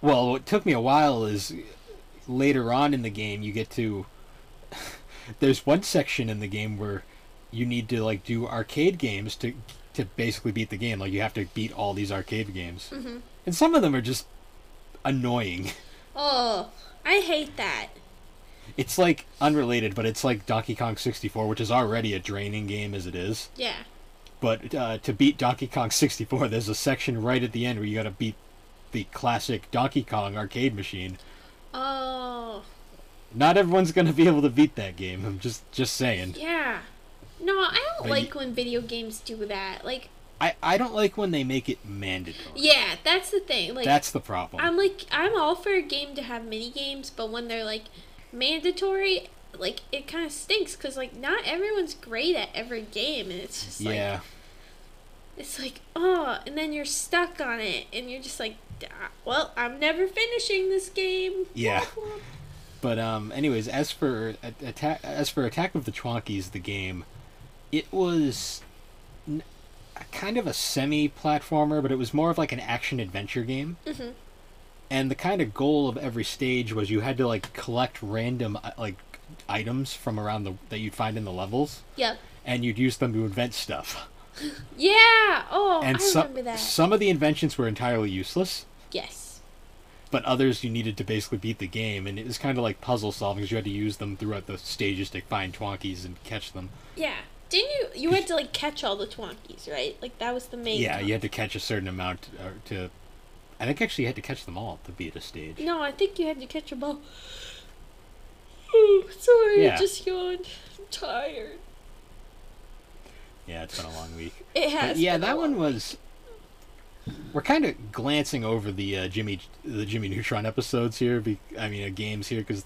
Well, what took me a while is later on in the game you get to there's one section in the game where you need to like do arcade games to to basically beat the game. Like you have to beat all these arcade games. Mhm. and some of them are just annoying. Oh, I hate that. It's like unrelated, but it's like Donkey Kong 64, which is already a draining game as it is. Yeah. But uh, to beat Donkey Kong 64, there's a section right at the end where you got to beat the classic Donkey Kong arcade machine. Oh. Not everyone's gonna be able to beat that game. I'm just just saying. Yeah. No, I don't But like you- when video games do that. Like, I I don't like when they make it mandatory. yeah, that's the thing. Like, That's the problem. I'm like, I'm all for a game to have mini games, but when they're like mandatory, like it kind of stinks because like not everyone's great at every game, and it's just like yeah. it's like oh, and then you're stuck on it, and you're just like, "Ah, well, I'm never finishing this game. Yeah. But um, anyways, as for attack, as for Attack of the Twonkies, the game, it was n- a kind of a semi-platformer, but it was more of like an action adventure game. Mhm. And the kind of goal of every stage was you had to like collect random uh, like items from around the that you'd find in the levels, Yep. and you'd use them to invent stuff. Yeah. Oh, and I some remember that. some of the inventions were entirely useless. yes. but others you needed to basically beat the game, and it was kind of like puzzle solving because you had to use them throughout the stages to find Twonkies and catch them. Yeah. Didn't you? You had to like catch all the Twonkies, right? Like that was the main. Yeah, con- you had to catch a certain amount uh, to. I think actually you had to catch them all to beat a stage. No, I think you had to catch them all. Oh, sorry, Yeah. I just yawned. I'm tired. Yeah, it's been a long week. It has. But yeah, that one was. We're kind of glancing over the uh, Jimmy the Jimmy Neutron episodes here. Be, I mean, uh, games here because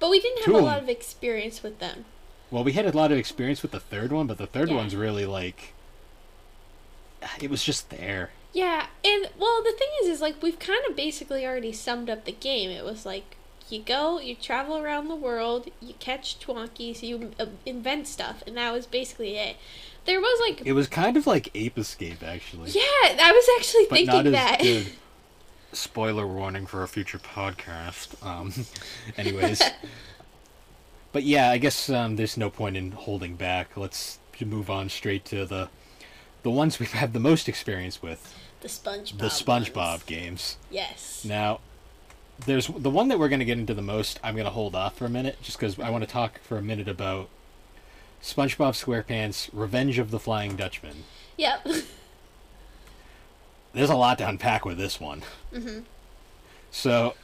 But we didn't have a lot of experience with them. well, we had a lot of experience with the third one, but the third Yeah. one's really like. It was just there. Yeah, and well, the thing is, is like we've kind of basically already summed up the game. It was like you go, you travel around the world, you catch Twonkies, you uh, invent stuff, and that was basically it. There was like, It was kind of like Ape Escape, actually. yeah, I was actually but thinking that. good. Spoiler warning for a future podcast. Um, anyways, but yeah, I guess um, there's no point in holding back. Let's move on straight to the the ones we've had the most experience with, the SpongeBob. the SpongeBob ones. games. Yes. Now, there's the one that we're going to get into the most. I'm going to hold off for a minute, just because I want to talk for a minute about SpongeBob SquarePants: Revenge of the Flying Dutchman. Yep. there's a lot to unpack with this one. hmm So,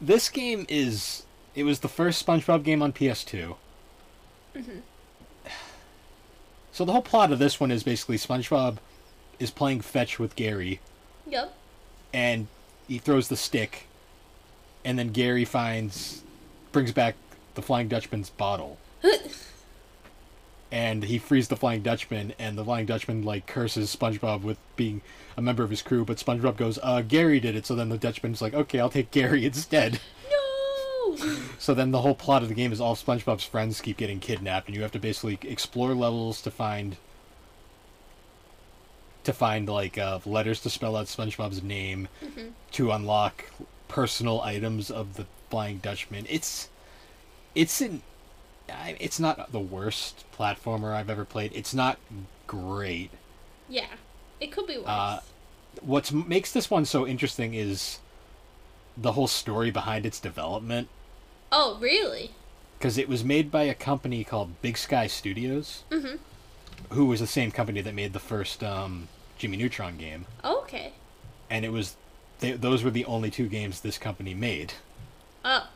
this game is it was the first SpongeBob game on PS2. Mhm. So the whole plot of this one is basically SpongeBob is playing fetch with Gary, Yep. and he throws the stick, and then Gary finds brings back the Flying Dutchman's bottle, and he frees the Flying Dutchman, and the Flying Dutchman like curses SpongeBob with being a member of his crew, but SpongeBob goes, "Uh, Gary did it." So then the Dutchman's like, "Okay, I'll take Gary instead." no. So then the whole plot of the game is all SpongeBob's friends keep getting kidnapped, and you have to basically explore levels to find to find like uh, letters to spell out SpongeBob's name Mhm. to unlock personal items of the Flying Dutchman. It's it's an it's not the worst platformer I've ever played. It's not great. Yeah. It could be worse. Uh, What makes this one so interesting is the whole story behind its development. oh, really? because it was made by a company called Big Sky Studios, Mhm. who was the same company that made the first um, Jimmy Neutron game, Okay. and it was they, those were the only two games this company made. Oh.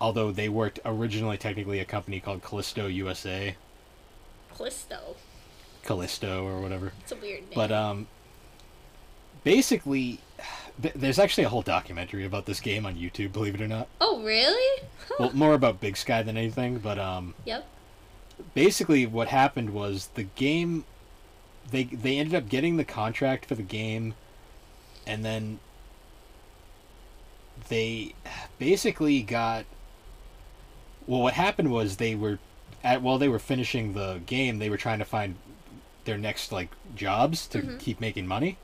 Although they worked originally technically a company called Callisto USA, Callisto. Callisto or whatever. It's a weird name. But um, basically, th- there's actually a whole documentary about this game on YouTube. Believe it or not. oh, really? Huh. Well, more about Big Sky than anything, but um, Yep. basically what happened was the game they they ended up getting the contract for the game and then they basically got well what happened was they were at while they were finishing the game they were trying to find their next like jobs to Mhm. keep making money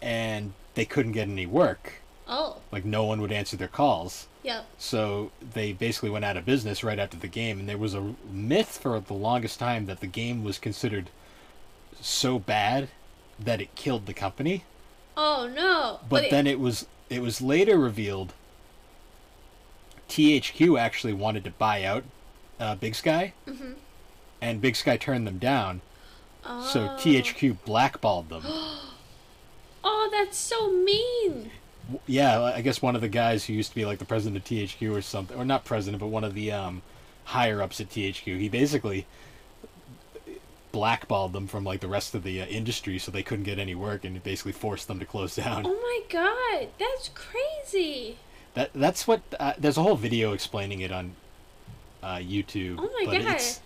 and they couldn't get any work Oh. like no one would answer their calls Yep. so they basically went out of business right after the game, and there was a myth for the longest time that the game was considered so bad that it killed the company. Oh no! But Wait, then it was it was later revealed THQ actually wanted to buy out uh, Big Sky, Mhm. and Big Sky turned them down. So Oh. THQ blackballed them. Oh, that's so mean. Yeah, I guess one of the guys who used to be like the president of THQ or something, or not president, but one of the um, higher ups at THQ. He basically blackballed them from like the rest of the uh, industry, so they couldn't get any work, and it basically forced them to close down. Oh my god, that's crazy. That that's what uh, there's a whole video explaining it on uh, YouTube. Oh my but God. It's,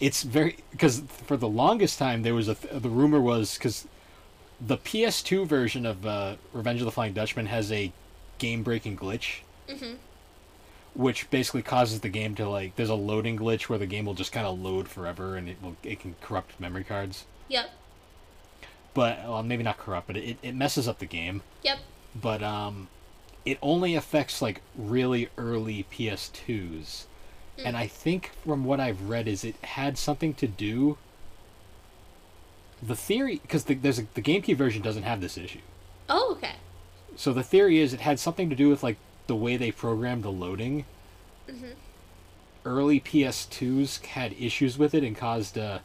it's very because for the longest time there was a th- the rumor was because the PS2 version of uh, Revenge of the Flying Dutchman has a game breaking glitch, Mhm. Which basically causes the game to like there's a loading glitch where the game will just kind of load forever and it will it can corrupt memory cards. Yep. But well, maybe not corrupt, but it, it messes up the game. Yep. but um it only affects like really early PS2s. And I think from what I've read is it had something to do the theory because the, there's a, the GameCube version doesn't have this issue. Oh, okay. So the theory is it had something to do with like the way they programmed the loading. Mhm. Early PS2s had issues with it and caused uh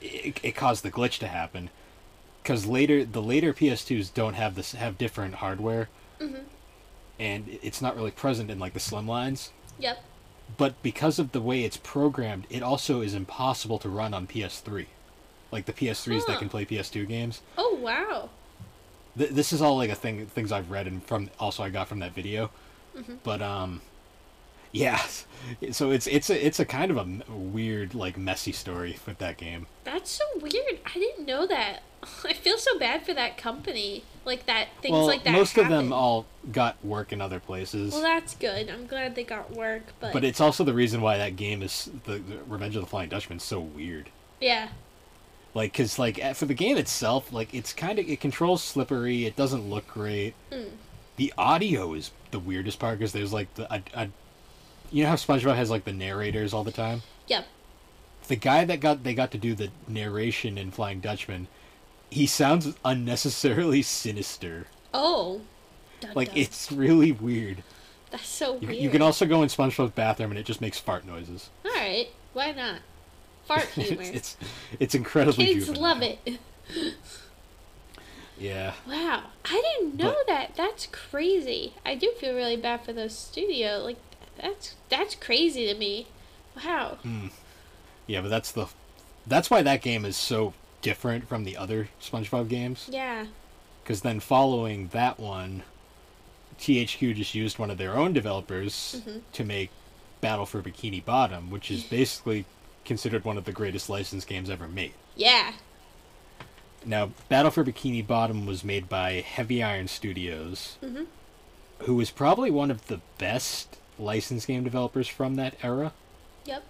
it, it caused the glitch to happen because later the later PS2s don't have this have different hardware Mhm. and it's not really present in like the slim lines Yep. but because of the way it's programmed it also is impossible to run on PS3 like the PS3s that can play PS2 games Oh wow. Th- this is all like a thing things I've read and from also I got from that video. Mhm. But um yeah. So it's it's a it's a kind of a weird like messy story with that game. That's so weird. I didn't know that. I feel so bad for that company. Like that things well, like that. most of them all got work in other places. Well, that's good. I'm glad they got work, but, but it's also the reason why that game is the, the Revenge of the Flying Dutchman so weird. yeah. Like cuz like eh, for the game itself, like it's kind of it controls slippery, it doesn't look great. Mm. The audio is the weirdest part cuz there's like the a, a, you know how SpongeBob has like the narrators all the time? Yep. the guy that got they got to do the narration in Flying Dutchman, he sounds unnecessarily sinister. Oh. Dun, Like dun. it's really weird. That's so You, weird. you can also go in SpongeBob's bathroom and it just makes fart noises. All right. Why not? Fart humor. it's, it's it's incredibly Kids juvenile. love it. Yeah. Wow, I didn't know But- that. That's crazy. I do feel really bad for those studio. Like that's that's crazy to me. Wow. Yeah, but that's the that's why that game is so different from the other SpongeBob games Yeah. because then following that one THQ just used one of their own developers Mhm. to make Battle for Bikini Bottom, which is basically considered one of the greatest licensed games ever made. Yeah. Now, Battle for Bikini Bottom was made by Heavy Iron Studios, Mhm. who was probably one of the best licensed game developers from that era, Yep.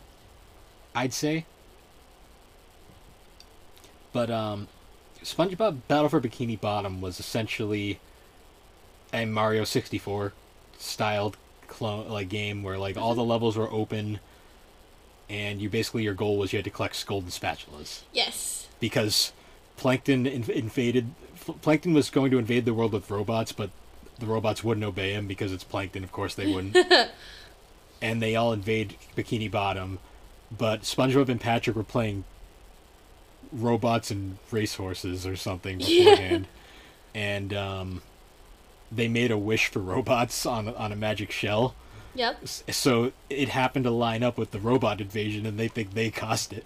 I'd say. But um, SpongeBob Battle for Bikini Bottom was essentially a Mario 64 styled clone like game where like all the levels were open and you basically your goal was you had to collect golden spatulas Yes. because Plankton inv- invaded. Plankton was going to invade the world with robots, but the robots wouldn't obey him because it's Plankton. Of course, they wouldn't. and they all invade Bikini Bottom, but SpongeBob and Patrick were playing robots and racehorses or something beforehand, and um, they made a wish for robots on on a magic shell. Yep. So it happened to line up with the robot invasion, and they think they caused it.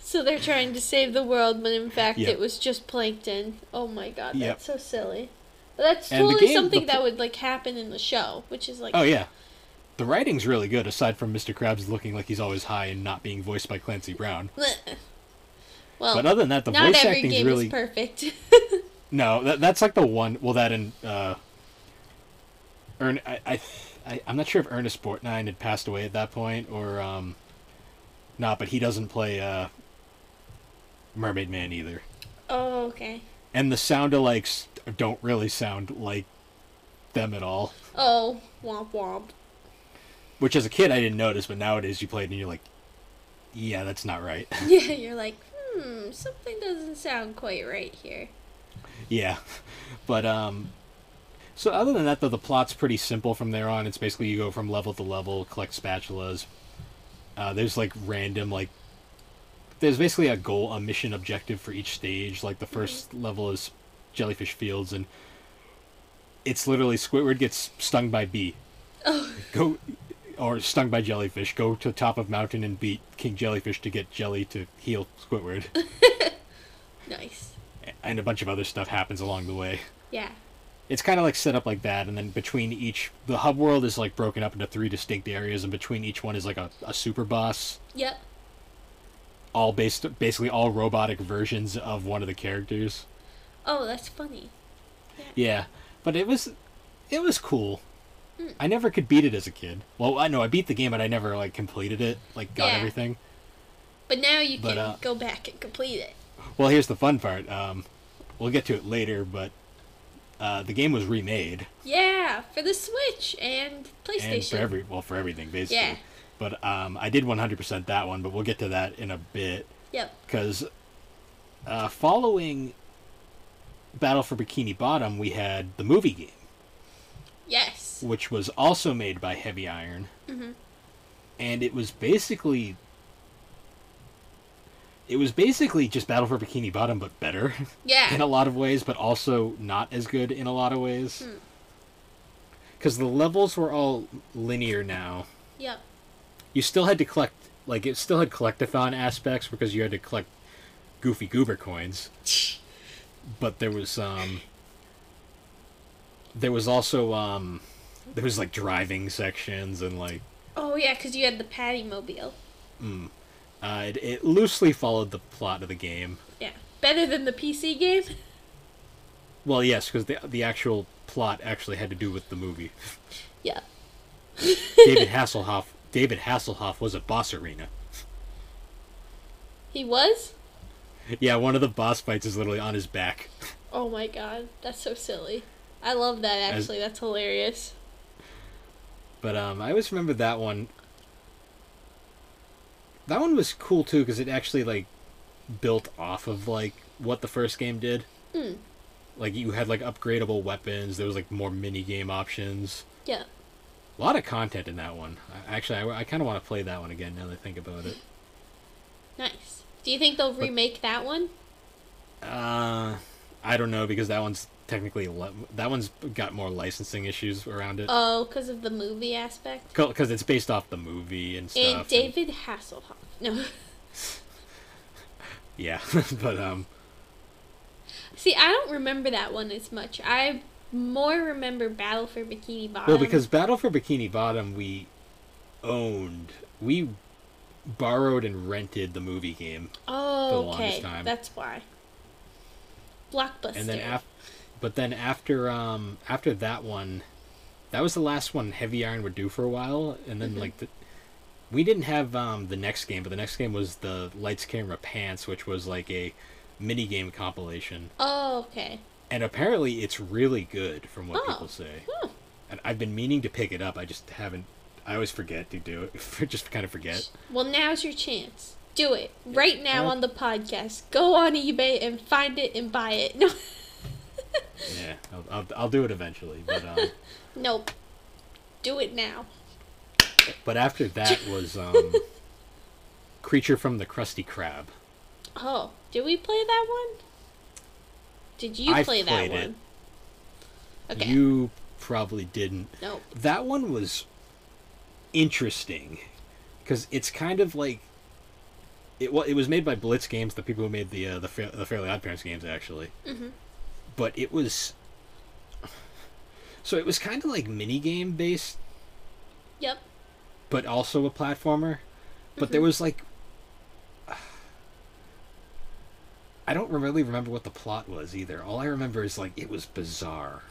So they're trying to save the world, but in fact Yep. it was just plankton. Oh my god, Yep. that's so silly. But that's totally game- something the that would like happen in the show, which is like Oh yeah, the writing's really good. Aside from Mr. Krabs looking like he's always high and not being voiced by Clancy Brown. Well, but other than that, the voice every acting's game really is perfect. no. That, that's like the one. Well, that and uh, Ern. I, I, I I'm not sure if Ernest Borgnine had passed away at that point or um, not, but he doesn't play uh, Mermaid Man either. oh, okay. And the sound alikes don't really sound like them at all. Oh, womp womp. Which as a kid I didn't notice, but nowadays you play it and you're like, yeah, that's not right. Yeah, you're like, hmm, something doesn't sound quite right here. Yeah, but um, so other than that, though, the plot's pretty simple from there on. It's basically you go from level to level, collect spatulas. Uh, there's like random like. There's basically a goal, a mission objective for each stage. Like the 1st level is jellyfish fields, and it's literally Squidward gets stung by bee. Oh, Go, or stung by jellyfish. Go to top of mountain and beat King Jellyfish to get jelly to heal Squidward, nice. and a bunch of other stuff happens along the way. Yeah. It's kind of like set up like that and then between each the hub world is like broken up into three distinct areas and between each one is like a, a super boss Yep. all based basically all robotic versions of one of the characters Oh, that's funny. yeah but it was it was cool Mm. i never could beat it as a kid well i know i beat the game but i never like completed it like got Yeah. everything But now you But, can uh, go back and complete it. well here's the fun part um we'll get to it later but uh, the game was remade Yeah, for the Switch and PlayStation. and for every well for everything basically Yeah. but um i did 100% that one but we'll get to that in a bit Yep. because uh, following Battle for Bikini Bottom, we had the movie game, Yes. which was also made by Heavy Iron, Mhm. and it was basically it was basically just Battle for Bikini Bottom, but better Yeah. in a lot of ways, but also not as good in a lot of ways. Hmm. Because the levels were all linear now. Yep. You still had to collect, like it still had collectathon aspects because you had to collect Goofy Goober coins. but there was um there was also um there was like driving sections and like Oh yeah, because you had the Patty Mobile. mm, uh, it, it loosely followed the plot of the game Yeah. Better than the PC game. well yes because the, the actual plot actually had to do with the movie Yeah. david hasselhoff david hasselhoff was a boss arena He was. yeah one of the boss fights is literally on his back Oh my god, that's so silly. I love that As- actually. that's hilarious. but um i always remember that one that one was cool too because it actually like built off of like what the first game did Mm. like you had like upgradable weapons there was like more mini game options Yeah. a lot of content in that one I, actually i, I kind of want to play that one again now that i think about it Nice. Do you think they'll But- remake that one? uh i don't know because that one's technically le- that one's got more licensing issues around it Oh, because of the movie aspect. because it's based off the movie and stuff And David Hasselhoff. No. yeah but um See, I don't remember that one as much. I more remember Battle for Bikini Bottom. well because battle for bikini bottom we owned we borrowed and rented the movie game oh, okay, that's why. Blockbuster. and then af- but then after um after that one that was the last one heavy iron would do for a while and then Mhm. like the, we didn't have um the next game but the next game was the lights camera pants which was like a mini game compilation Oh, okay. and apparently it's really good from what Oh. people say Hmm. and i've been meaning to pick it up i just haven't i always forget to do it just kind of forget Well, now's your chance. Do it right now on the podcast. Go on eBay and find it and buy it. No, yeah I'll, I'll, I'll do it eventually but um nope. Do it now. But after that was um creature from the krusty krab Oh, did we play that one? Did you I've play that played one? it. Okay. You probably didn't. Nope. That one was interesting because it's kind of like it. Well, it was made by Blitz Games, the people who made the uh, the, Fa- the Fairly Odd Parents games, actually. Mm-hmm. But it was so it was kind of like mini game based, Yep. But also a platformer. But there Mhm. was like. I don't really remember what the plot was either. All I remember is like it was bizarre.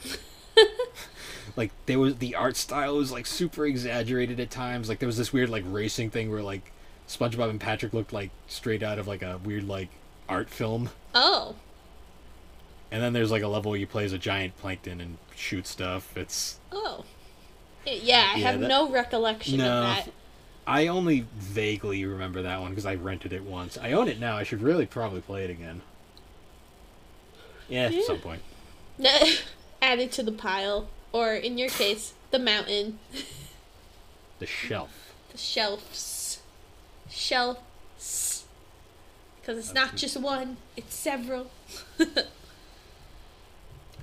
like there was the art style was like super exaggerated at times. Like there was this weird like racing thing where like SpongeBob and Patrick looked like straight out of like a weird like art film. Oh. And then there's like a level where you play as a giant plankton and shoot stuff. It's Oh. Yeah, I Yeah, have that- no recollection No. of that. I only vaguely remember that one because I rented it once. I own it now. I should really probably play it again. Yeah, Yeah. at some point. Add it to the pile, or in your case, the mountain, The shelf. the shelves, shelves, because it's not just one; it's several.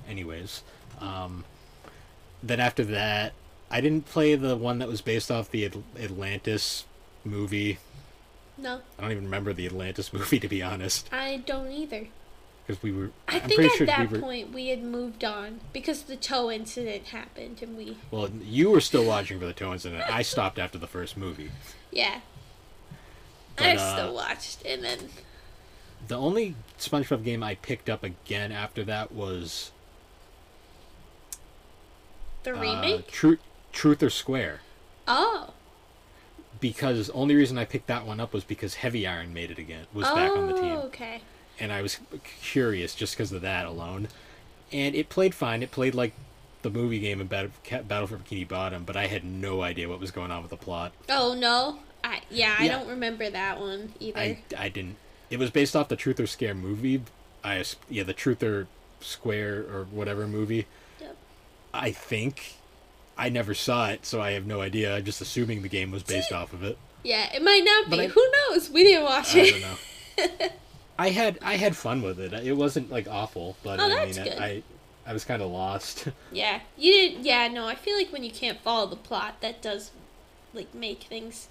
Anyways, um, then after that, I didn't play the one that was based off the Atlantis movie. no, I don't even remember the Atlantis movie to be honest, I don't either. because we were. I I'm think at sure that we were. point we had moved on because the toe incident happened, and we, Well, you were still watching for the toe incident. I stopped after the first movie. yeah, But, I uh, still watched, and then The only SpongeBob game I picked up again after that was the uh, remake. Truth, or Square. oh, Because only reason I picked that one up was because Heavy Iron made it again. Was oh, back on the team. Oh, okay. and I was curious just because of that alone. And it played fine. It played like the movie game in Battle, for Bikini Bottom, but I had no idea what was going on with the plot. Oh no, I yeah, I Yeah. don't remember that one either. I, I didn't. It was based off the Truth or Scare movie. I yeah, the Truth or Square or whatever movie. Yep. I think. I never saw it, so I have no idea. I'm just assuming the game was based off of it. Yeah, it might not be. I- Who knows? We didn't watch I it. don't know. I had I had fun with it. It wasn't like awful, but Oh, I mean, good. I I was kind of lost. Yeah, you didn't. Yeah, no, I feel like when you can't follow the plot, that does like make things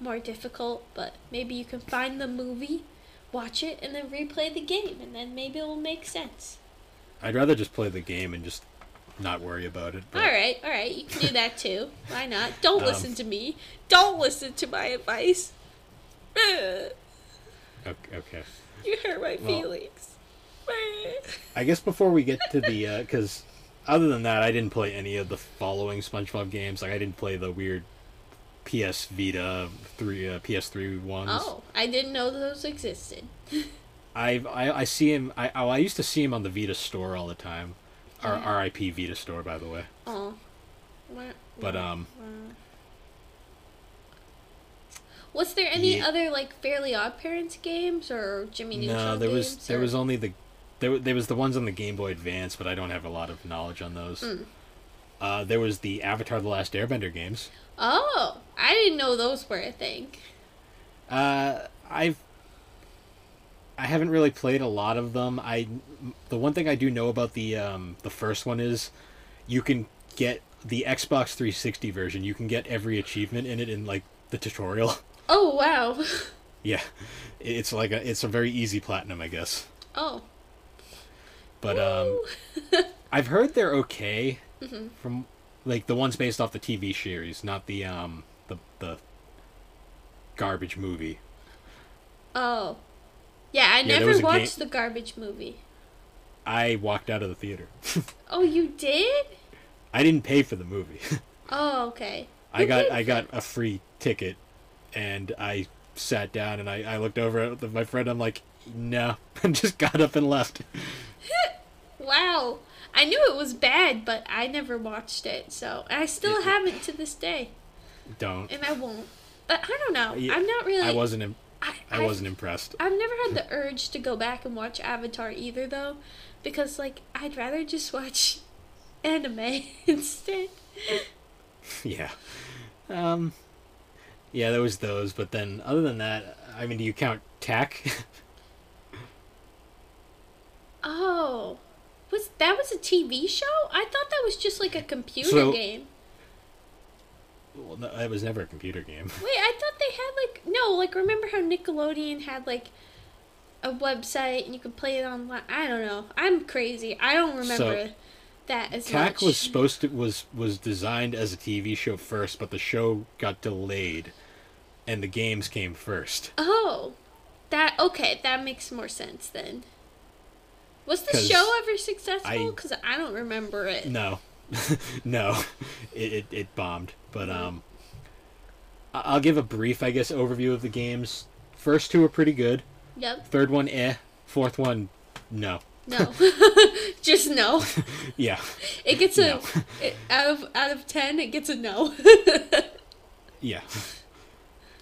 more difficult. But maybe you can find the movie, watch it, and then replay the game, and then maybe it will make sense. I'd rather just play the game and just not worry about it. But All right, all right, you can do that too. Why not? Don't Um, listen to me. Don't listen to my advice. Okay, okay. you hurt my Well- feelings. I guess before we get to the, because other than that, I didn't play any of the following SpongeBob games. Like I didn't play the weird PS Vita three, uh, PS3 ones. Oh, I didn't know those existed. I've, I I see him. I oh, I used to see him on the Vita store all the time. Our Yeah. R.I.P. Vita store, by the way. Oh. Wah, But um, wah. Was there any Yeah. other like Fairly Odd Parents games or Jimmy Neutron no, there was games, there was only the there, there was the ones on the Game Boy Advance, but I don't have a lot of knowledge on those. Mm. Uh, there was the Avatar: The Last Airbender games. Oh, I didn't know those were a thing. Uh, I've I haven't really played a lot of them. I the one thing I do know about the um, the first one is you can get the Xbox 360 version. You can get every achievement in it in like the tutorial. Oh wow. yeah, it's like a it's a very easy platinum, I guess. Oh. But um, I've heard they're okay Mhm. from like the ones based off the TV series, not the um the the garbage movie. oh. Yeah, I Yeah, never watched game- the garbage movie. I walked out of the theater. Oh, you did? I didn't pay for the movie. Oh, okay. I You got I got a free ticket, and I sat down and I, I looked over at my friend. I'm like, no, and just got up and left. Wow. I knew it was bad, but I never watched it, so and I still haven't to this day, Don't. and I won't. But I don't know. Yeah, I'm not really. I wasn't. Im- I, I I've- wasn't impressed. I've never had the urge to go back and watch Avatar either, though, because like I'd rather just watch anime instead. yeah. Um. Yeah, there was those, but then other than that, I mean, do you count Tak? Oh, was that was a TV show? I thought that was just like a computer So- game. Well, no, it was never a computer game. Wait, I thought they had like no, like remember how Nickelodeon had like a website and you could play it online? I don't know. I'm crazy. I don't remember that as Tak much. was supposed to was was designed as a TV show first, but the show got delayed, and the games came first. Oh, that okay. That makes more sense then. Was the show ever successful? I- Because I, don't remember it. No, no, it, it it bombed. But um, I'll give a brief, I guess, overview of the games. First two are pretty good. Yep. Third one, eh. Fourth one, no. No. Just no. Yeah, It gets a No. it, out of out of ten. It gets a no. yeah.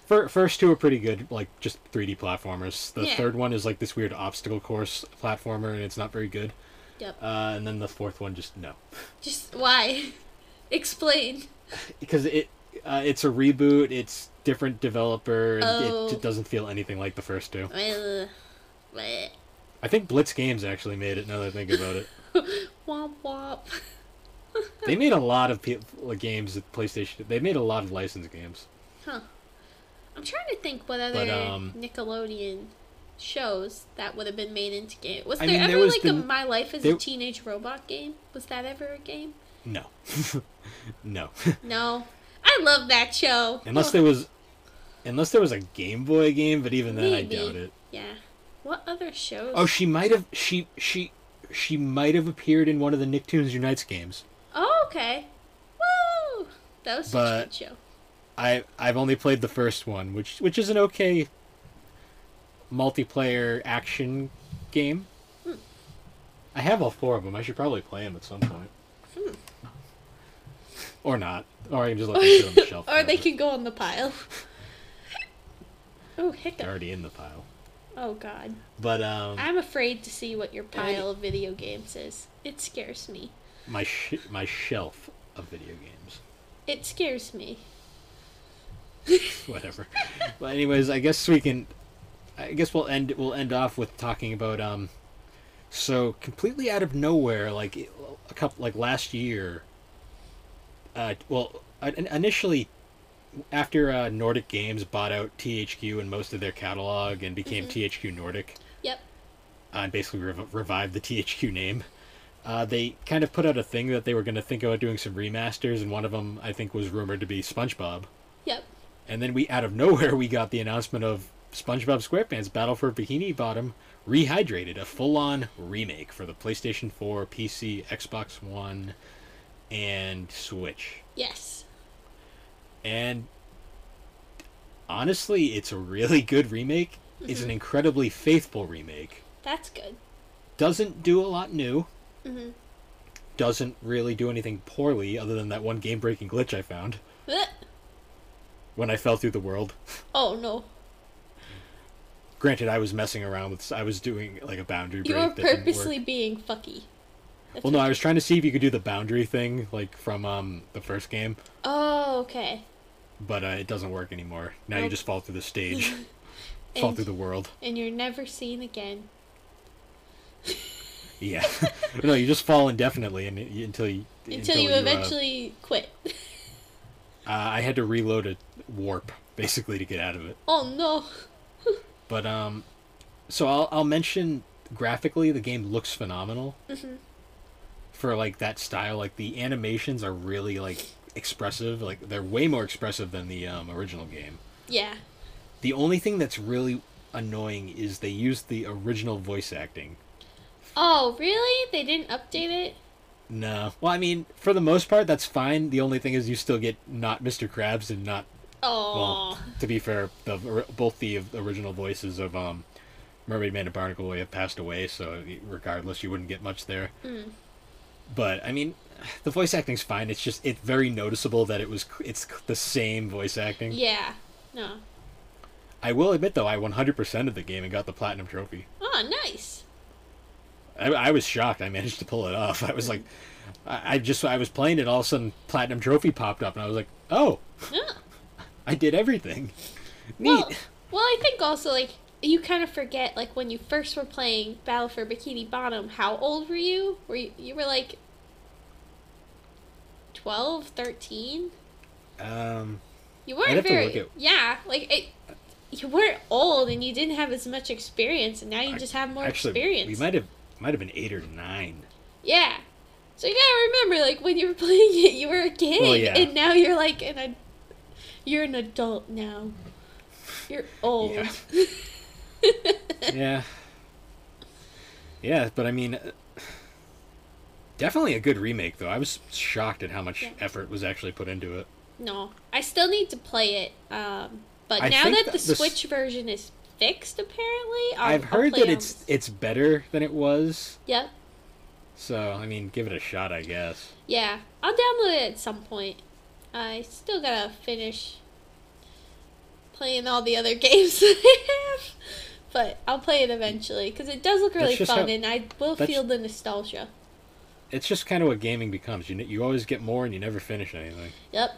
Fir- First two are pretty good, like just 3D platformers. The Yeah. third one is like this weird obstacle course platformer, and it's not very good. Yep. Uh, and then the fourth one just no, Just why? Explain. because it uh, it's a reboot. It's different developer. Oh. It, it doesn't feel anything like the first two. I think Blitz Games actually made it. Now that I think about it, Womp womp. they made a lot of pe- games at PlayStation. They made a lot of licensed games. Huh. I'm trying to think what other But, um, Nickelodeon shows that would have been made into game. Was I there mean, ever there was like the- a My Life as there- a Teenage Robot game? Was that ever a game? No, no. No. I love that show. unless there was, unless there was a Game Boy game, but even then, Maybe. I doubt it. Yeah. What other shows? Oh, she might have. She she she might have appeared in one of the Nicktoons Unites games. Oh, okay. Woo! That was such a But- good show. I I've only played the first one, which which is an okay multiplayer action game. Hmm. I have all four of them. I should probably play them at some point. Or not. Or I can just let them sit on the shelf. or they can go on the pile. oh, They're already in the pile. Oh, God. But um, I'm afraid to see what your pile of video games is. It scares me. my sh- my shelf of video games. It scares me. whatever. but anyways, I guess we can. I guess we'll end we'll end off with talking about um. So completely out of nowhere, like a couple like last year. Uh, well, uh, initially, after uh, Nordic Games bought out THQ and most of their catalog and became THQ Nordic, Yep. uh, and basically rev- revived the THQ name. Uh, they kind of put out a thing that they were going to think about doing some remasters, and one of them I think was rumored to be SpongeBob. Yep. And then we, out of nowhere, we got the announcement of SpongeBob SquarePants Battle for Bikini Bottom Rehydrated, a full-on remake for the PlayStation 4, PC, Xbox One, and Switch. Yes. And honestly, it's a really good remake. It's an incredibly faithful remake. That's good. Doesn't do a lot new. hmm Doesn't really do anything poorly, other than that one game-breaking glitch I found when I fell through the world. Oh, no. Granted, I was messing around with. I was doing like a boundary break. You were that didn't work. purposely being fucky. Well, no, I was trying to see if you could do the boundary thing, like from um the first game, Oh, okay. but uh, it doesn't work anymore. Now you just fall through the stage, fall And- through the world. And you're never seen again. Yeah, no, you just fall indefinitely and you- until you Until, you uh, eventually quit. uh, I had to reload a warp basically to get out of it. Oh, no. But um, so I'll I'll mention graphically the game looks phenomenal. Mhm. For like that style, like the animations are really like expressive. Like they're way more expressive than the um, original game. Yeah. The only thing that's really annoying is they used the original voice acting. Oh, really? They didn't update it? No, well, I mean, for the most part, that's fine. The only thing is you still get not Mr. Krabs and not Oh. Well, to be fair, the both the original voices of um, Mermaid Man and Barnacle Boy have passed away, so regardless, you wouldn't get much there. Mm. But I mean, the voice acting's fine. It's just it's very noticeable that it was it's the same voice acting. Yeah. No. I will admit though, I 100% of the game and got the platinum trophy. Oh, nice. I, I was shocked. I managed to pull it off. I was like, I, I just I was playing it, all of a sudden platinum trophy popped up, and I was like, oh, Yeah. I did everything. Neat. Well, well, I think also, like, you kind of forget, like, when you first were playing Battle for Bikini Bottom, how old were you? Were you, you were like 12, 13? um. You weren't very. at- Yeah, like, it, you weren't old and you didn't have as much experience, and now you just have more Actually, experience. we might have might have been eight or nine. Yeah. So you gotta remember, like, when you were playing it, you were a kid, Well, yeah. and now you're like an ad- you're an adult now. You're old. Yeah. yeah. Yeah, but I mean, definitely a good remake though. I was shocked at how much Yeah. effort was actually put into it. No, I still need to play it. Um, but I now that the the s- Switch version is fixed, apparently, I'll, I've I'll heard that it's this. it's better than it was. Yep. So I mean, give it a shot, I guess. Yeah, I'll download it at some point. I still gotta finish playing all the other games that I have. But I'll play it eventually because it does look really fun, how- and I will feel the nostalgia. It's just kind of what gaming becomes. You you always get more and you never finish anything. Yep.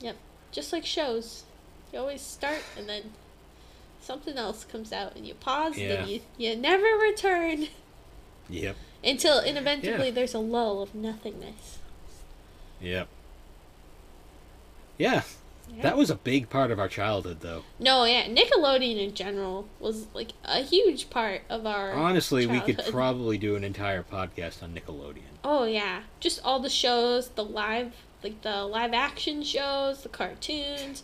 Yep. Just like shows, you always start and then something else comes out, and you pause, and Yeah. then you you never return Yep. until inevitably Yeah. there's a lull of nothingness. Yep. Yeah, Yeah. that was a big part of our childhood, though. No, yeah, Nickelodeon in general was like a huge part of our. Honestly, we could probably do an entire podcast on Nickelodeon. Oh yeah, just all the shows, the live, like the live action shows, the cartoons,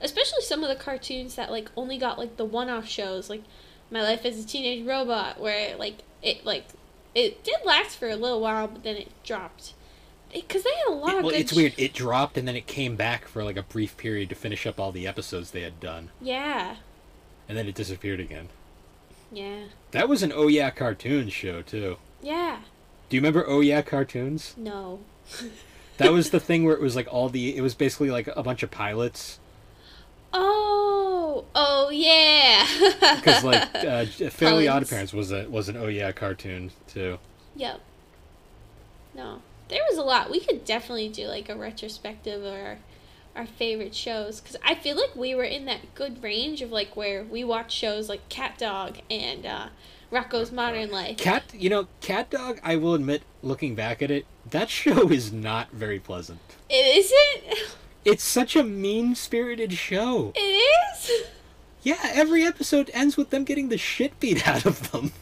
especially some of the cartoons that like only got like the one-off shows, like My Life as a Teenage Robot, where like it like it did last for a little while, but then it dropped. Because they had a lot It- of well, it's sh- weird. It dropped and then it came back for like a brief period to finish up all the episodes they had done, Yeah, and then it disappeared again. yeah, That was an Oh Yeah Cartoons show too. yeah. Do you remember Oh Yeah Cartoons? No. That was the thing where it was like all the. It was basically like a bunch of pilots Oh, oh yeah. because like uh, Fairly Odd Parents was a was an Oh Yeah cartoon too. Yep. No, there was a lot. We could definitely do like a retrospective of our our favorite shows because I feel like we were in that good range of like where we watched shows like Cat Dog and uh, Rocko's Modern Life. Cat, you know, Cat Dog. I will admit, looking back at it, that show is not very pleasant. It isn't. It's such a mean spirited show. It is. Yeah, every episode ends with them getting the shit beat out of them.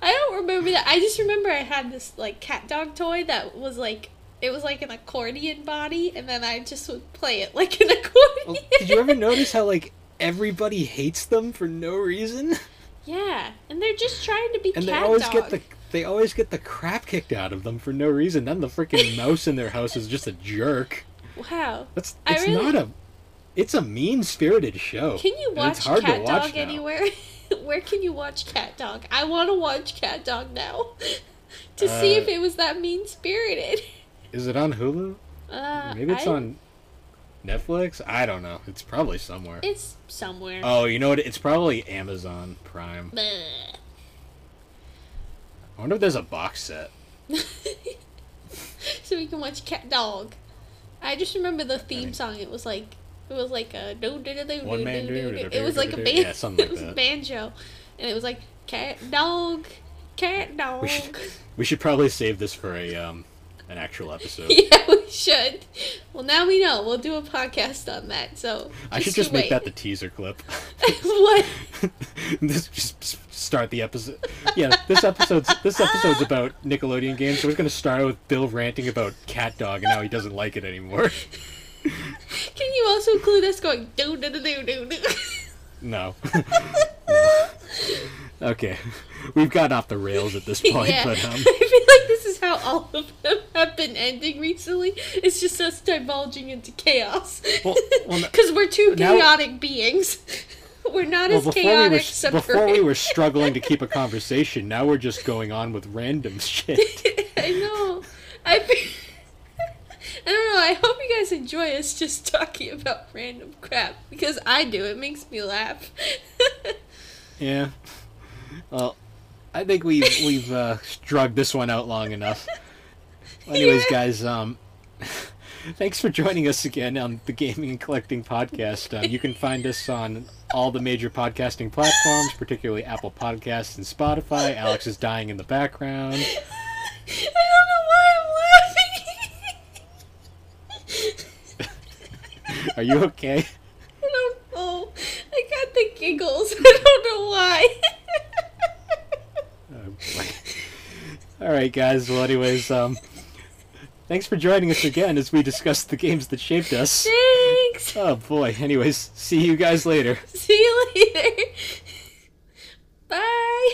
I don't remember that. I just remember I had this like cat dog toy that was like it was like an accordion body, and then I just would play it like an oh, accordion. Well, did you ever notice how like everybody hates them for no reason? Yeah, and they're just trying to be And they always dog. get the they always get the crap kicked out of them for no reason. Then the freaking mouse in their house is just a jerk. Wow. That's it's really- not a it's a mean spirited show. Can you watch it's hard to Cat watch Dog now. anywhere? Where can you watch Cat Dog? I want to watch Cat Dog now to see Uh, if it was that mean spirited. Is it on Hulu? Uh, Maybe it's I- on Netflix. I don't know. It's probably somewhere. It's somewhere. Oh, you know what? It's probably Amazon Prime. Bleh. I wonder if there's a box set. so we can watch Cat Dog. I just remember the theme song. It was like it was like a do do do do One do man do It was like a band. Yeah, something it like was a that. banjo, and it was like cat dog, cat dog. We should, we should probably save this for a um an actual episode. yeah, we should. Well, now we know. We'll do a podcast on that. So I should just make wait. that the teaser clip. what? this just start the episode. Yeah, this episode's this episode's about Nickelodeon games. So we're gonna start with Bill ranting about Cat Dog and how he doesn't like it anymore. Can you also include us going do do do do do do? No. No. Okay, we've gotten off the rails at this point, yeah, but um, I feel like this is how all of them have been ending recently. It's just us divulging into chaos. Well- well, Because we're two now- chaotic beings. We're not well, as before we chaotic were before we were struggling to keep a conversation, now we're just going on with random shit. I know. I. fe- I don't know. I hope you guys enjoy us just talking about random crap because I do. It makes me laugh. Yeah. Well, I think we've we've uh, drug this one out long enough. Anyways, Yeah. guys, um, thanks for joining us again on the Gaming and Collecting podcast. Um, you can find us on all the major podcasting platforms, particularly Apple Podcasts and Spotify. Alex is dying in the background. Are you okay? I don't know. I got the giggles. I don't know why. oh, All right, guys. Well, anyways, um, thanks for joining us again as we discuss the games that shaped us. Thanks. Oh boy. Anyways, see you guys later. See you later. Bye.